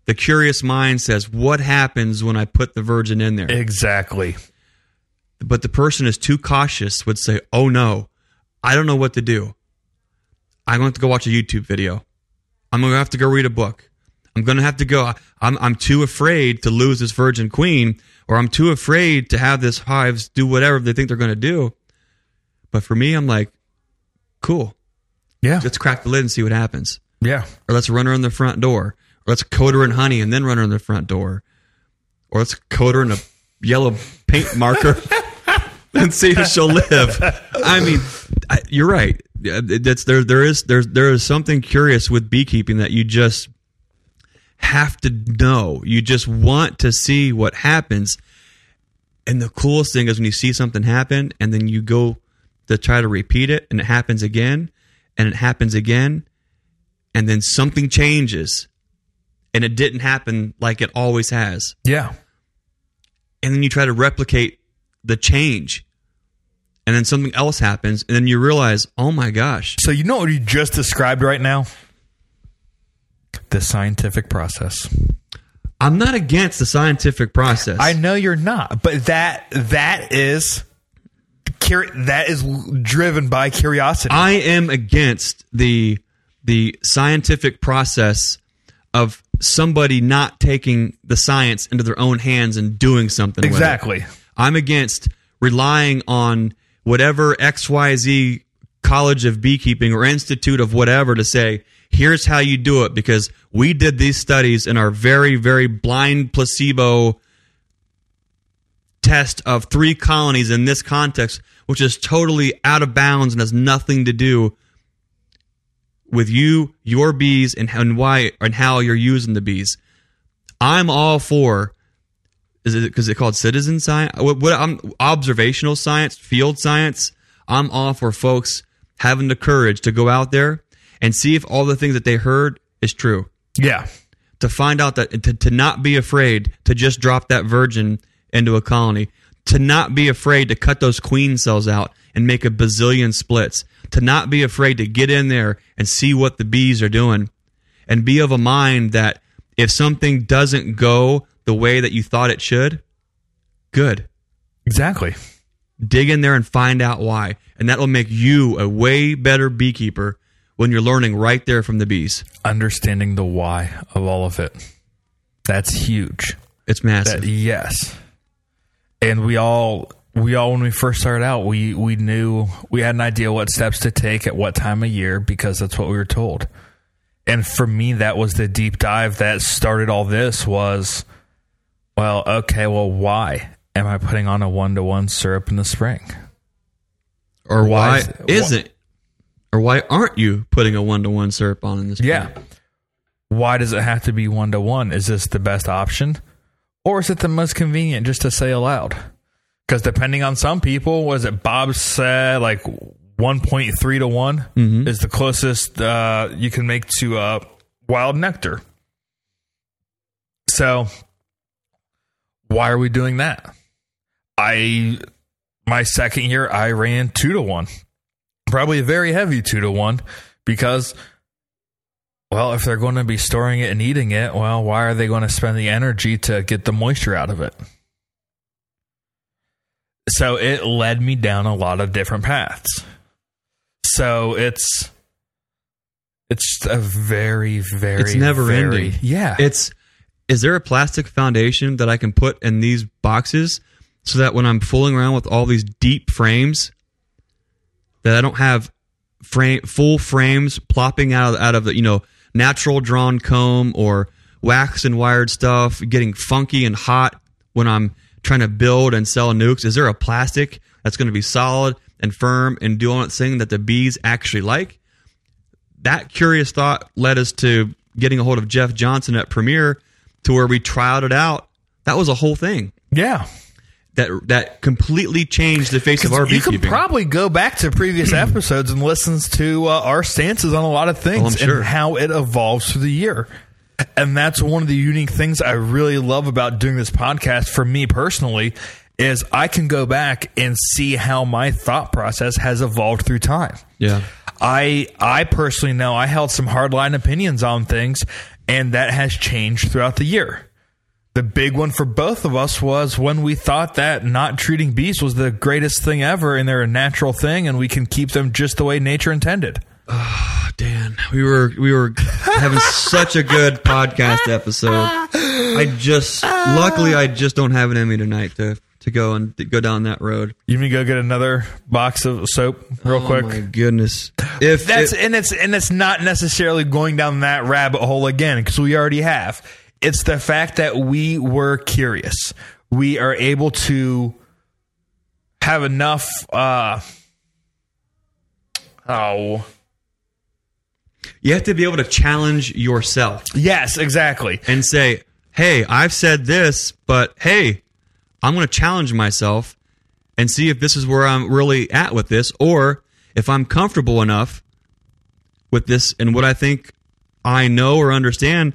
the curious mind says what happens when i put the virgin in there? Exactly. but the person is too cautious would say oh no. I don't know what to do. I'm going to have to go watch a youtube video. I'm going to have to go read a book i'm going to have to go I'm, I'm too afraid to lose this virgin queen or i'm too afraid to have this hives do whatever they think they're going to do but for me i'm like cool Yeah. let's crack the lid and see what happens Yeah. or let's run her in the front door, or let's coat her in honey and then run her in the front door, or let's coat her in a yellow paint marker and see if she'll live. I mean, I, you're right. That's there. There is there's there is something curious with beekeeping that you just have to know. You just want to see what happens. And the coolest thing is when you see something happen and then you go to try to repeat it and it happens again and it happens again and then something changes and it didn't happen like it always has Yeah. and then you try to replicate the change and then something else happens and then you realize oh my gosh So you know what you just described right now? The scientific process. i'm not against the scientific process I know you're not, but that that is that is driven by curiosity. I am against the the scientific process of somebody not taking the science into their own hands and doing something with it. exactly. I'm against relying on whatever XYZ college of beekeeping or institute of whatever to say, here's how you do it because we did these studies in our very, very blind placebo test of three colonies in this context, which is totally out of bounds and has nothing to do with you, your bees, and, and why and how you're using the bees. I'm all for is it because it's called citizen science? What, what I'm observational science, field science. I'm all for folks having the courage to go out there and see if all the things that they heard is true. Yeah. To find out that to, to not be afraid to just drop that virgin into a colony, to not be afraid to cut those queen cells out and make a bazillion splits, to not be afraid to get in there and see what the bees are doing, and be of a mind that if something doesn't go the way that you thought it should, good. Exactly. Dig in there and find out why. And that will make you a way better beekeeper when you're learning right there from the bees. Understanding the why of all of it. That's huge. It's massive. That, yes. And we all we all when we first started out, we we knew we had an idea what steps to take at what time of year because that's what we were told. And for me that was the deep dive that started all this was well, okay, well why am I putting on a 1 to 1 syrup in the spring? or why why, is- is it? Or why aren't you putting a one to one syrup on in this? Yeah. Why does it have to be 1 to 1? Is this the best option? Or is it the most convenient just to say aloud? Because depending on some people, was it Bob said like 1.3 to one is the closest uh, you can make to uh, wild nectar. So, why are we doing that? I my second year I ran two to one, probably a very heavy two to one, because well, if they're going to be storing it and eating it, well, why are they going to spend the energy to get the moisture out of it? So it led me down a lot of different paths. So it's it's a very very It's never very- ending. Yeah. It's is there a plastic foundation that I can put in these boxes so that when I'm fooling around with all these deep frames that I don't have frame full frames plopping out of, out of the you know natural drawn comb or wax and wired stuff getting funky and hot when I'm trying to build and sell nucs is there a plastic that's going to be solid and firm and doing its thing that the bees actually like that curious thought led us to getting a hold of Jeff Johnson at Premier to where we trialed it out. That was a whole thing yeah. That that completely changed the face of our you can probably go back to previous episodes and listen to uh, our stances on a lot of things Oh, I'm sure. and how it evolves through the year. And that's one of the unique things I really love about doing this podcast for me personally is I can go back and see how my thought process has evolved through time. yeah, I I personally know I held some hardline opinions on things, and that has changed throughout the year. The big one for both of us was when we thought that not treating bees was the greatest thing ever, and they're a natural thing, and we can keep them just the way nature intended. Oh, Dan, we were we were having such a good podcast episode. I just luckily I just don't have it in me tonight to to go and to go down that road. You mean go get another box of soap real Oh quick? my goodness! If That's it- and it's and it's not necessarily going down that rabbit hole again because we already have. It's the fact that we were curious. We are able to have enough. uh Oh, you have to be able to challenge yourself. yes, exactly. and say, "Hey, I've said this, but hey, I'm going to challenge myself and see if this is where I'm really at with this or if I'm comfortable enough with this and what I think I know or understand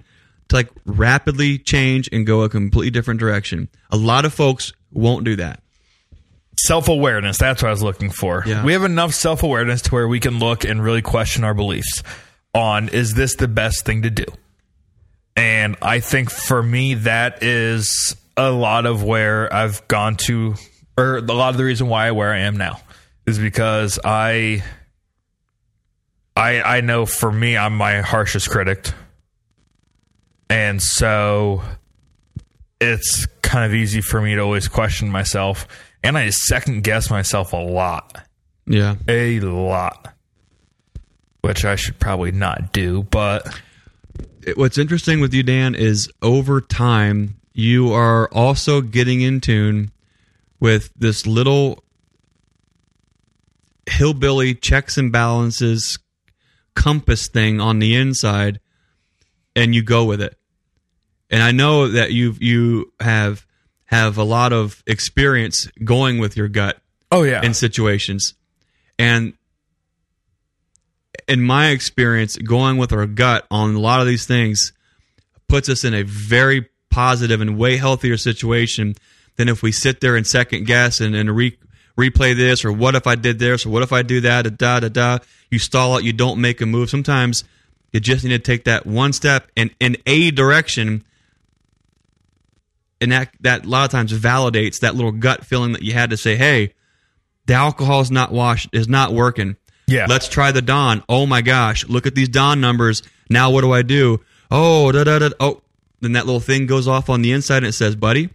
to like rapidly change and go a completely different direction." A lot of folks won't do that. Self awareness. That's what I was looking for. Yeah. We have enough self awareness to where we can look and really question our beliefs on is this the best thing to do? And I think for me, that is a lot of where I've gone to, or a lot of the reason why I where I am now is because I, I, I know for me, I'm my harshest critic. And so it's kind of easy for me to always question myself. And I second guess myself a lot. Yeah. A lot. Which I should probably not do, but What's interesting with you, Dan, is over time you are also getting in tune with this little hillbilly checks and balances compass thing on the inside, and you go with it. And I know that you you have have a lot of experience going with your gut oh yeah. in situations. And in my experience, going with our gut on a lot of these things puts us in a very positive and way healthier situation than if we sit there and second guess and, and re, replay this or what if I did this or what if I do that, da da da. da. You stall out, you don't make a move. Sometimes You just need to take that one step in, in a direction. And that, that a lot of times validates that little gut feeling that you had to say, hey, the alcohol is not washed, is not working. Yeah. Let's try the Dawn. Oh my gosh, look at these Dawn numbers. Now what do I do? Oh, da da da. Oh, then that little thing goes off on the inside and it says, buddy,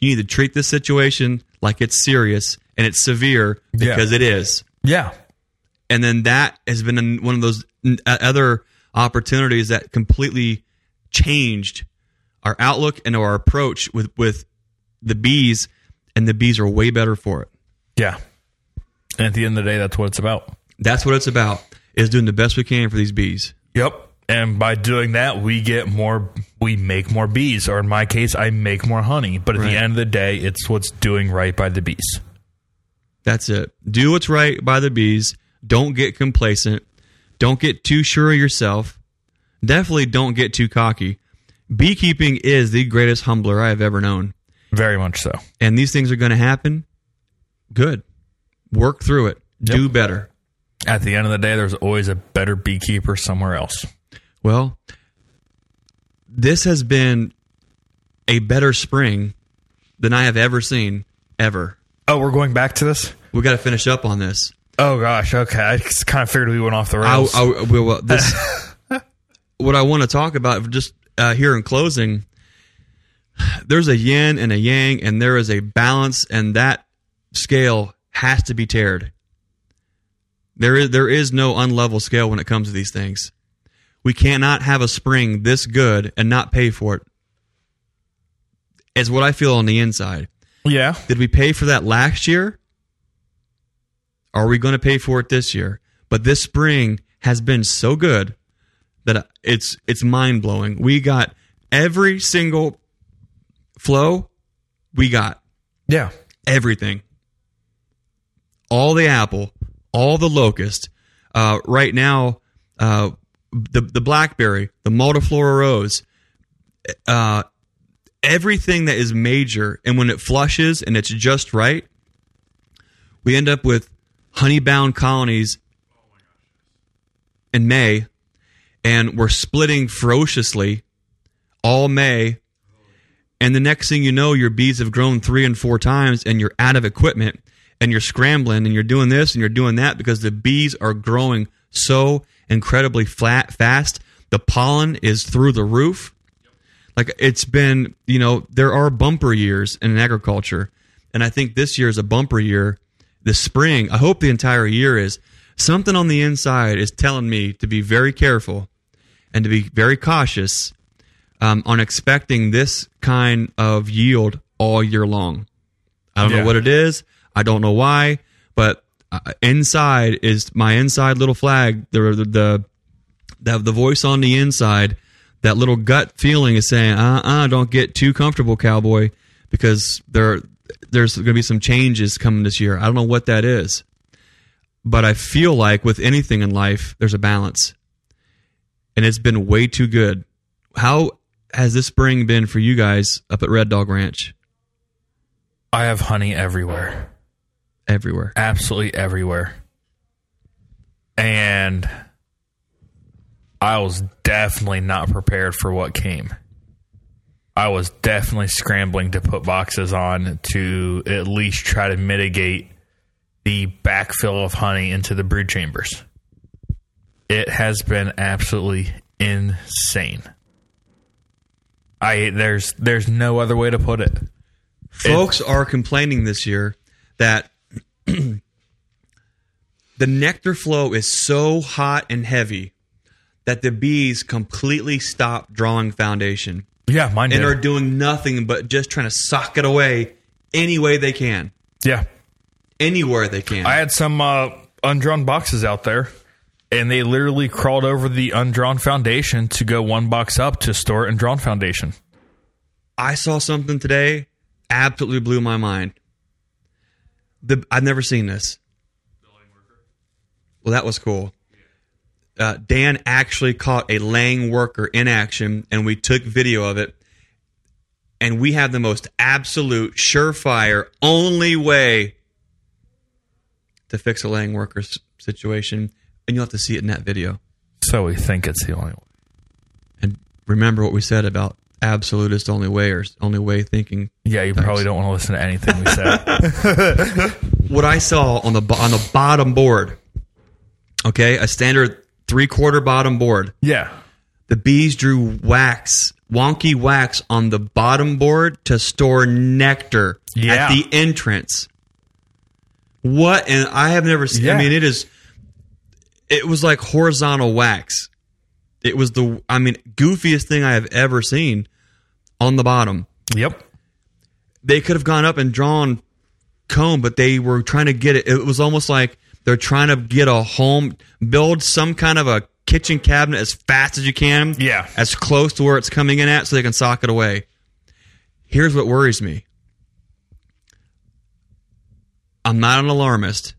you need to treat this situation like it's serious and it's severe Yeah. because it is. Yeah. And then that has been one of those uh, other opportunities that completely changed our outlook and our approach with with the bees, and the bees are way better for it. Yeah. And at the end of the day, that's what it's about. That's what it's about: is doing the best we can for these bees. Yep. And by doing that, we get more, we make more bees, or in my case, I make more honey. But at Right. the end of the day, it's what's doing right by the bees. That's it. Do what's right by the bees. Don't get complacent. Don't get too sure of yourself. Definitely don't get too cocky. Beekeeping is the greatest humbler I have ever known. Very much so. And these things are going to happen. Good. Work through it. Do better. At the end of the day, there's always a better beekeeper somewhere else. Well, this has been a better spring than I have ever seen, ever. Oh, we're going back to this? We got to finish up on this. Oh, gosh. Okay. I just kind of figured we went off the rails. I, well, well, this, what I want to talk about just uh, here in closing, there's a yin and a yang, and there is a balance, and that scale has to be teared. There is there is no unlevel scale when it comes to these things. We cannot have a spring this good and not pay for it. Is what I feel on the inside. yeah. Did we pay for that last year? Are we going to pay for it this year? But this spring has been so good that it's it's mind blowing. We got every single flow. We got Yeah. everything. All the apple, all the locust. Uh, right now, uh, the the blackberry, the multiflora rose, uh, everything that is major, and when it flushes and it's just right, we end up with honey-bound colonies in May, and we're splitting ferociously all May. And the next thing you know, your bees have grown three and four times, and you're out of equipment, and you're scrambling, and you're doing this and you're doing that because the bees are growing so incredibly flat fast. The pollen is through the roof. Like it's been, you know, there are bumper years in agriculture, and I think this year is a bumper year. The spring, I hope the entire year is. Something on the inside is telling me to be very careful and to be very cautious um, on expecting this kind of yield all year long. I don't Yeah. know what it is. I don't know why, but uh, inside is my inside little flag. The the the, the, voice on the inside, that little gut feeling is saying, "Uh, uh don't get too comfortable, cowboy," because there there's going to be some changes coming this year. I don't know what that is, but I feel like with anything in life, there's a balance, and it's been way too good. How has this spring been for you guys up at Red Dog Ranch? I have honey everywhere. Everywhere. absolutely everywhere. And I was definitely not prepared for what came. I was definitely scrambling to put boxes on to at least try to mitigate the backfill of honey into the brood chambers. It has been absolutely insane. I there's there's no other way to put it. Folks are complaining this year that the nectar flow is so hot and heavy that the bees completely stop drawing foundation Yeah, mine and did. are doing nothing but just trying to sock it away any way they can, yeah, anywhere they can. I had some uh, undrawn boxes out there, and they literally crawled over the undrawn foundation to go one box up to store it in drawn foundation. I saw something today, absolutely blew my mind. The I've never seen this. Well, that was cool. Uh, Dan actually caught a laying worker in action, and we took video of it. And we have the most absolute, surefire, only way to fix a laying worker situation, and you'll have to see it in that video. So we think it's the only way. And remember what we said about absolutist only way or only way thinking. Yeah, you probably don't want to listen to anything we said. What I saw on the on the bottom board, okay, a standard three quarter bottom board. yeah. The bees drew wax, wonky wax on the bottom board to store nectar Yeah. at the entrance. What? And I have never seen. Yeah. I mean, it is. It was like horizontal wax. It was the. I mean, goofiest thing I have ever seen on the bottom. Yep. They could have gone up and drawn comb, but they were trying to get it. It was almost like they're trying to get a home, build some kind of a kitchen cabinet as fast as you can. Yeah. As close to where it's coming in at so they can sock it away. Here's what worries me. I'm not an alarmist,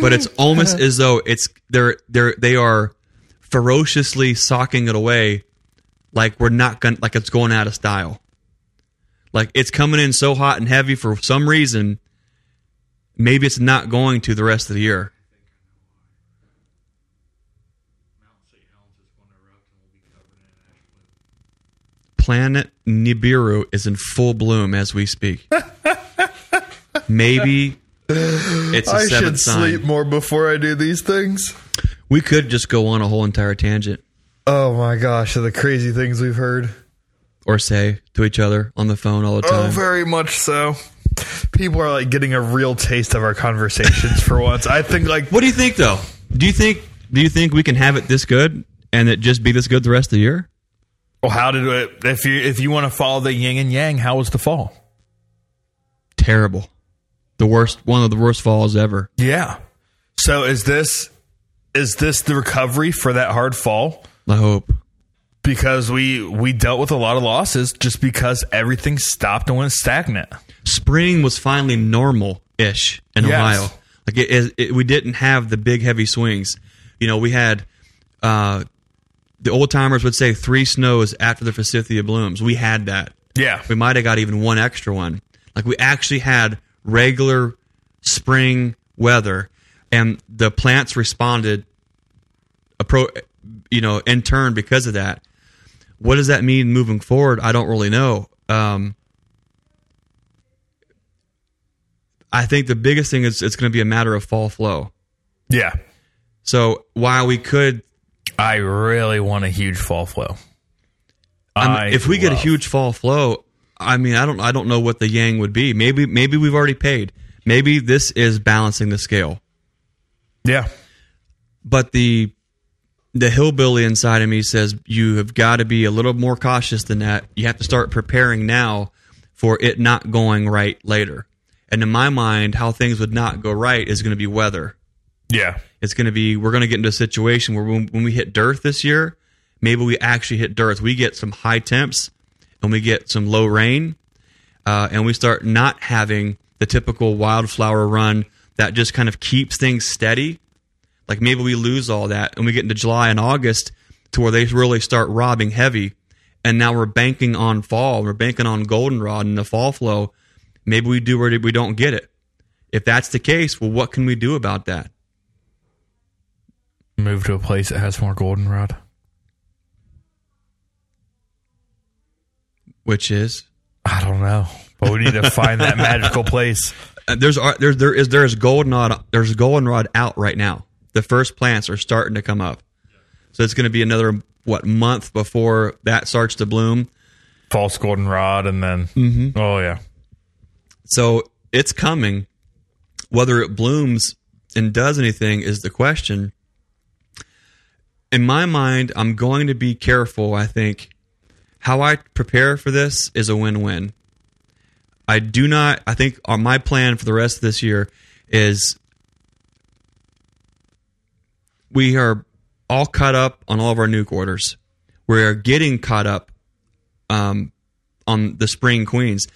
but it's almost as though it's they're they're they are ferociously socking it away like we're not going like it's going out of style. Like it's coming in so hot and heavy for some reason. Maybe it's not going to the rest of the year. Planet Nibiru is in full bloom as we speak. Maybe it's a I should sign. sleep more before I do these things. We could just go on a whole entire tangent Oh my gosh, the crazy things we've heard. or say to each other on the phone all the time. Oh, time. very much so. People are like getting a real taste of our conversations for once. I think like What do you think though? Do you think do you think we can have it this good and it just be this good the rest of the year? well, how did it if you if you want to follow the yin and yang, how was the fall? Terrible. The worst one of the worst falls ever. Yeah. So is this is this the recovery for that hard fall? I hope. Because we we dealt with a lot of losses just because everything stopped and went stagnant. Spring was finally normal ish in Yes. Ohio. Like it, it, it, we didn't have the big heavy swings. You know, we had uh, the old timers would say three snows after the forsythia blooms. We had that. Yeah. We might have got even one extra one. Like we actually had regular spring weather, and the plants responded, appro- you know, in turn because of that. What does that mean moving forward? I don't really know. Um, I think the biggest thing is it's going to be a matter of fall flow. Yeah. So while we could, I really want a huge fall flow. I mean, if we get a huge fall flow, I mean, I don't, I don't know what the yang would be. Maybe, maybe we've already paid. Maybe this is balancing the scale. Yeah. But the the hillbilly inside of me says you have got to be a little more cautious than that. You have to start preparing now for it not going right later. And in my mind, how things would not go right is going to be weather. Yeah. It's going to be we're going to get into a situation where when, when we hit dearth this year, maybe we actually hit dearth. We get some high temps and we get some low rain, uh, and we start not having the typical wildflower run that just kind of keeps things steady. Like maybe we lose all that and we get into July and August to where they really start robbing heavy, and now we're banking on fall. We're banking on goldenrod and the fall flow. Maybe we do or we don't get it. If that's the case, well, what can we do about that? Move to a place that has more goldenrod. Which is I don't know, but we need to find that magical place. Uh, there's uh, there there is there's goldenrod there's goldenrod out right now. The first plants are starting to come up, so it's going to be another what month before that starts to bloom. False goldenrod, and then oh yeah, So it's coming. Whether it blooms and does anything is the question. In my mind, I'm going to be careful. I think how I prepare for this is a win-win. I do not. I think uh, my plan for the rest of this year is we are all caught up on all of our nuc orders. We are getting caught up um, on the spring queens.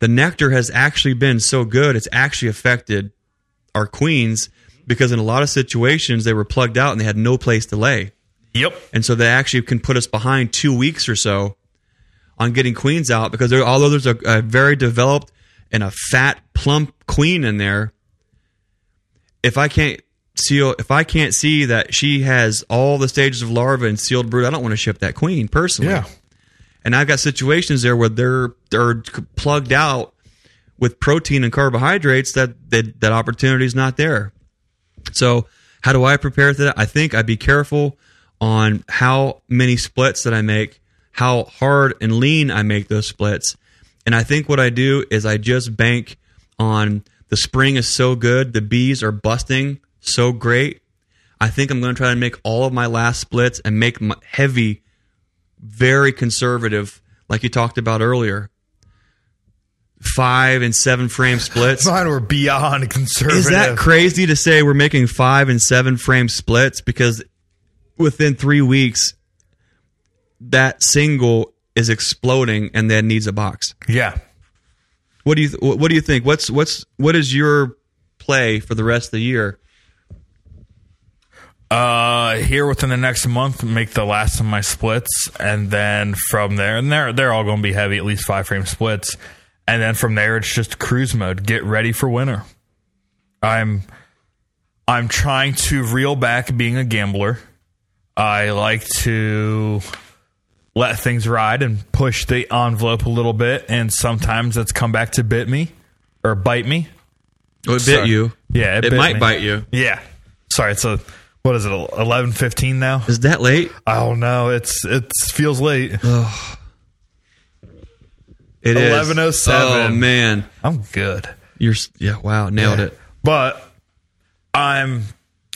The nectar has actually been so good; it's actually affected our queens because in a lot of situations they were plugged out and they had no place to lay. yep, And so they actually can put us behind two weeks or so on getting queens out because there, although there's a, a very developed and a fat, plump queen in there, if I can't seal if I can't see that she has all the stages of larva and sealed brood, I don't want to ship that queen personally. Yeah. And I've got situations there where they're they're plugged out with protein and carbohydrates that that, that opportunity is not there. So how do I prepare for that? I think I'd be careful on how many splits that I make, how hard and lean I make those splits. And I think what I do is I just bank on the spring is so good, the bees are busting so great. I think I'm going to try to make all of my last splits and make heavy, very conservative, like you talked about earlier. Five and seven frame splits. Mine were beyond conservative. Is that crazy to say we're making five and seven frame splits because within three weeks that single is exploding and then needs a box? Yeah. What do you What do you think? What's what's what is your play for the rest of the year? Uh, here within the next month, make the last of my splits, and then from there, and they're they're all going to be heavy, at least five frame splits, and then from there, it's just cruise mode. Get ready for winter. I'm I'm trying to reel back being a gambler. I like to let things ride and push the envelope a little bit, and sometimes it's come back to bit me or bite me. Oh, it bit you. Yeah, it, bit might me. bite you. Yeah. Sorry, it's a what is it? Eleven fifteen now. Is that late? I don't know. It's it feels late. It is 11:07. Oh man, I'm good, you're yeah. Wow, nailed it. but I'm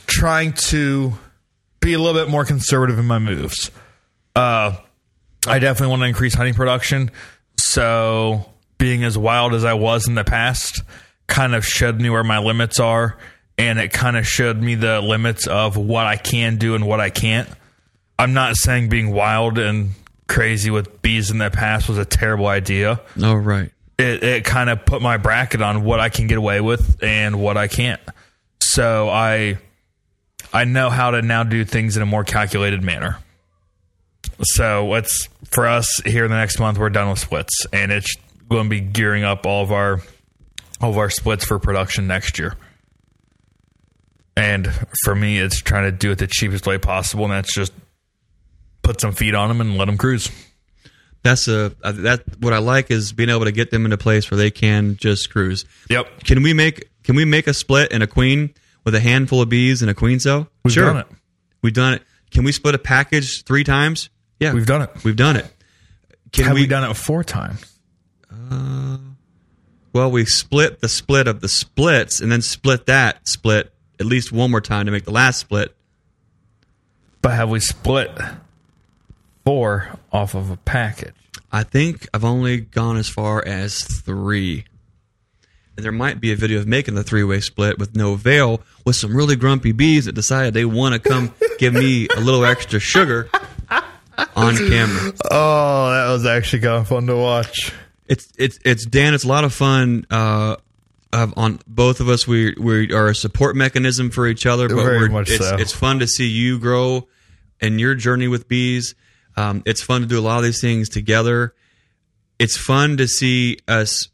trying to be a little bit more conservative in my moves. Uh, I definitely want to increase hunting production. So being as wild as I was in the past kind of showed me where my limits are, and it kind of showed me the limits of what I can do and what I can't. I'm not saying being wild and crazy with bees in the past was a terrible idea. All right. It, it kind of put my bracket on what I can get away with and what I can't. So I I know how to now do things in a more calculated manner. So it's for us here in the next month we're done with splits and it's going to be gearing up all of our all of our splits for production next year. And for me it's trying to do it the cheapest way possible and that's just put some feet on them and let them cruise. That's a uh, that what I like is being able to get them in a place where they can just cruise. Yep. Can we make Can we make a split and a queen with a handful of bees and a queen cell? We've sure. done it. We've done it. Can we split a package three times? Yeah, We've done it. We've done it. Can Have we, we done it four times? Uh, Well, we split the split of the splits and then split that split at least one more time to make the last split. But have we split four off of a package? I think I've only gone as far as three. And there might be a video of making the three way split with no veil with some really grumpy bees that decided they want to come give me a little extra sugar on camera. Oh, that was actually kind of fun to watch. It's it's it's Dan. It's a lot of fun. Uh, on both of us, we we are a support mechanism for each other. But Very we're, much it's, so. it's fun to see you grow in your journey with bees. Um, it's fun to do a lot of these things together. It's fun to see us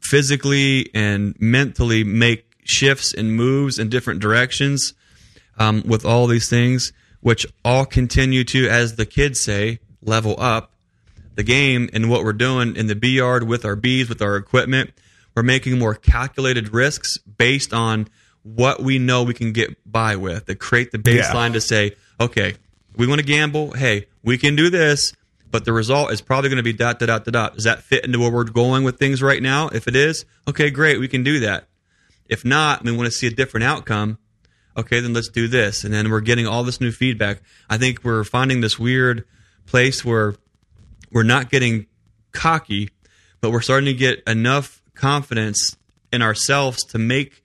physically and mentally make shifts and moves in different directions um, with all these things, which all continue to, as the kids say, level up the game and what we're doing in the bee yard with our bees, with our equipment. We're making more calculated risks based on what we know we can get by with to create the baseline to say, okay, we want to gamble. Hey, we can do this, but the result is probably going to be dot, dot, dot, dot, dot. Does that fit into where we're going with things right now? If it is, okay, great, we can do that. If not, we want to see a different outcome. Okay, then let's do this. And then we're getting all this new feedback. I think we're finding this weird place where we're not getting cocky, but we're starting to get enough confidence in ourselves to make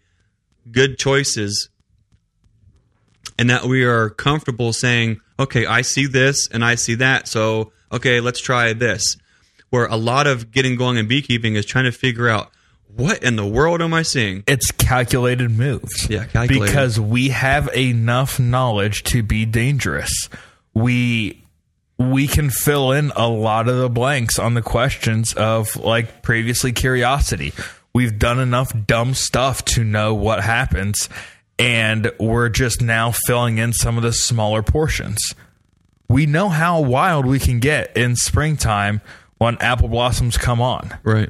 good choices and that we are comfortable saying, okay, I see this and I see that. So, okay, let's try this. Where a lot of getting going in beekeeping is trying to figure out what in the world am I seeing? It's calculated moves. Yeah, calculated. Because we have enough knowledge to be dangerous. We we can fill in a lot of the blanks on the questions of like previously curiosity. We've done enough dumb stuff to know what happens and we're just now filling in some of the smaller portions. We know how wild we can get in springtime when apple blossoms come on. Right.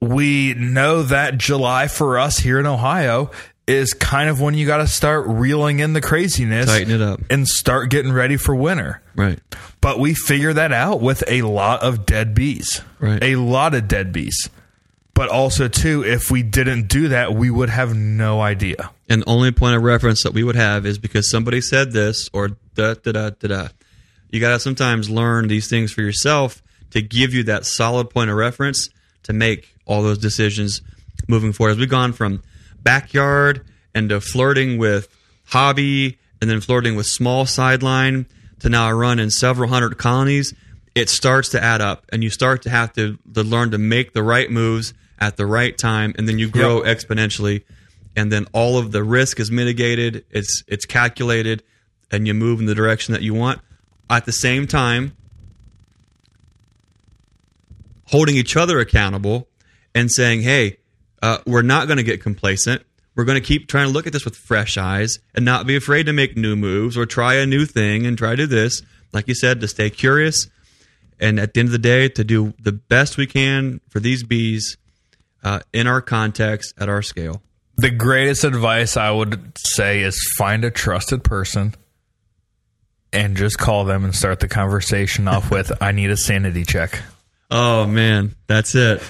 We know that July for us here in Ohio is kind of when you got to start reeling in the craziness, Tighten it up. and start getting ready for winter. Right. But we figure that out with a lot of dead bees. Right. A lot of dead bees. But also, too, if we didn't do that, we would have no idea. And the only point of reference that we would have is because somebody said this or da da da da da. You got to sometimes learn these things for yourself to give you that solid point of reference to make all those decisions moving forward. As we've gone from backyard and to flirting with hobby and then flirting with small sideline to now run in several hundred colonies, it starts to add up. And you start to have to, to learn to make the right moves at the right time. And then you grow Yep. exponentially. And then all of the risk is mitigated. It's it's calculated. And you move in the direction that you want. At the same time holding each other accountable and saying hey uh, we're not going to get complacent we're going to keep trying to look at this with fresh eyes and not be afraid to make new moves or try a new thing and try to do this like you said to stay curious and at the end of the day to do the best we can for these bees uh, in our context at our scale The greatest advice I would say is find a trusted person and just call them and start the conversation off with, I need a sanity check. Oh man, that's it.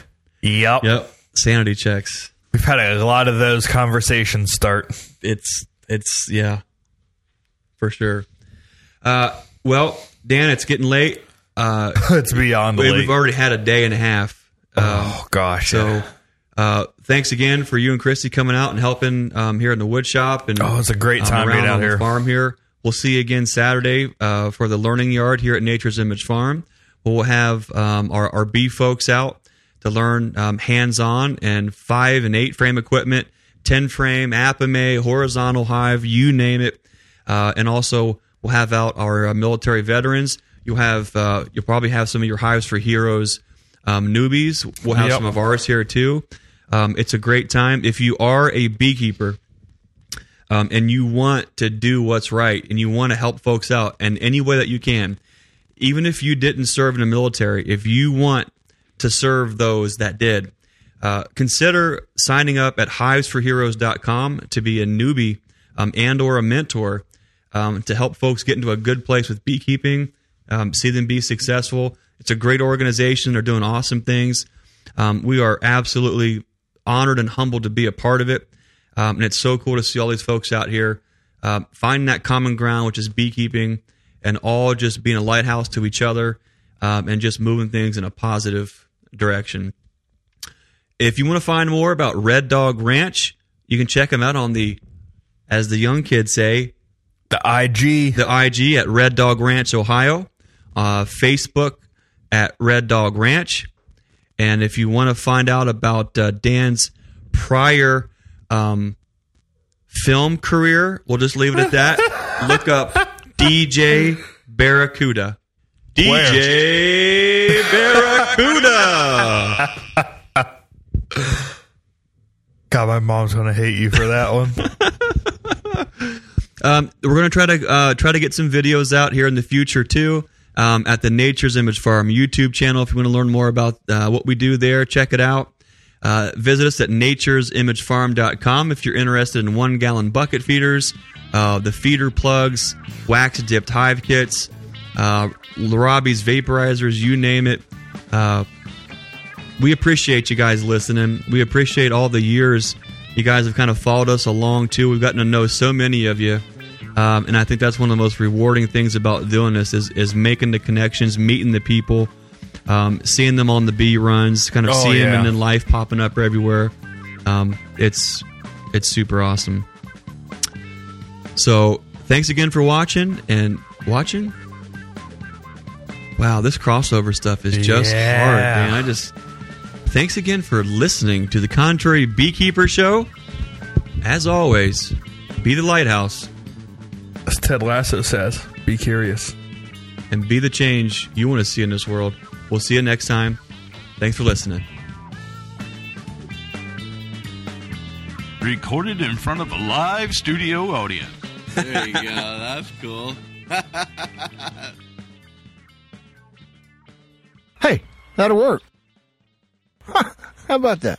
Yep. Yep, sanity checks. We've had a lot of those conversations start. It's it's yeah, for sure. Uh, well, Dan, it's getting late. Uh, it's beyond we- late. we've already had a day and a half. Um, oh, gosh. so, uh, thanks again for you and Christie coming out and helping um, here in the wood shop. And Oh, it's a great um, time around being out here. farm here. We'll see you again Saturday uh, for the learning yard here at Nature's Image Farm. We'll have um, our, our bee folks out to learn um, hands-on and five and eight frame equipment, ten frame, Apimaye, horizontal hive, you name it. Uh, and also we'll have out our uh, military veterans. You'll have uh, you'll probably have some of your hives for heroes um, newbies. We'll have Yep. some of ours here too. Um, it's a great time if you are a beekeeper um, and you want to do what's right and you want to help folks out in any way that you can, even if you didn't serve in the military, if you want to serve those that did, uh, consider signing up at hivesforheroes.com to be a newbie um, and or a mentor um, to help folks get into a good place with beekeeping, um, see them be successful. It's a great organization. They're doing awesome things. Um, we are absolutely honored and humbled to be a part of it. Um, and it's so cool to see all these folks out here um, finding that common ground, which is beekeeping, and all just being a lighthouse to each other um, and just moving things in a positive direction. If you want to find more about Red Dog Ranch, you can check them out on the, as the young kids say, The IG. the IG at Red Dog Ranch, Ohio, uh, Facebook at Red Dog Ranch. And if you want to find out about uh, Dan's prior um, film career, we'll just leave it at that. Look up DJ Barracuda. DJ Barracuda. God, my mom's going to hate you for that one. Um, we're going to try to uh, try to get some videos out here in the future too. Um, at the Nature's Image Farm YouTube channel. If you want to learn more about uh, what we do there, check it out. Uh, visit us at nature'simagefarm.com if you're interested in one gallon bucket feeders, uh, the feeder plugs, wax dipped hive kits, uh, Robbie's vaporizers, you name it. Uh, we appreciate you guys listening. We appreciate all the years you guys have kind of followed us along too. We've gotten to know so many of you, um, and I think that's one of the most rewarding things about doing this is is making the connections, meeting the people, um, seeing them on the B runs, kind of Oh, seeing them yeah. in life popping up everywhere. Um, it's it's super awesome. So thanks again for watching and watching. Wow, this crossover stuff is just Yeah. hard, man. I just thanks again for listening to the Contrary Beekeeper Show. As always, be the lighthouse As Ted Lasso says, be curious. and be the change you want to see in this world. We'll see you next time. Thanks for listening. recorded in front of a live studio audience. There you go. That's cool. Hey, that'll work. How about that?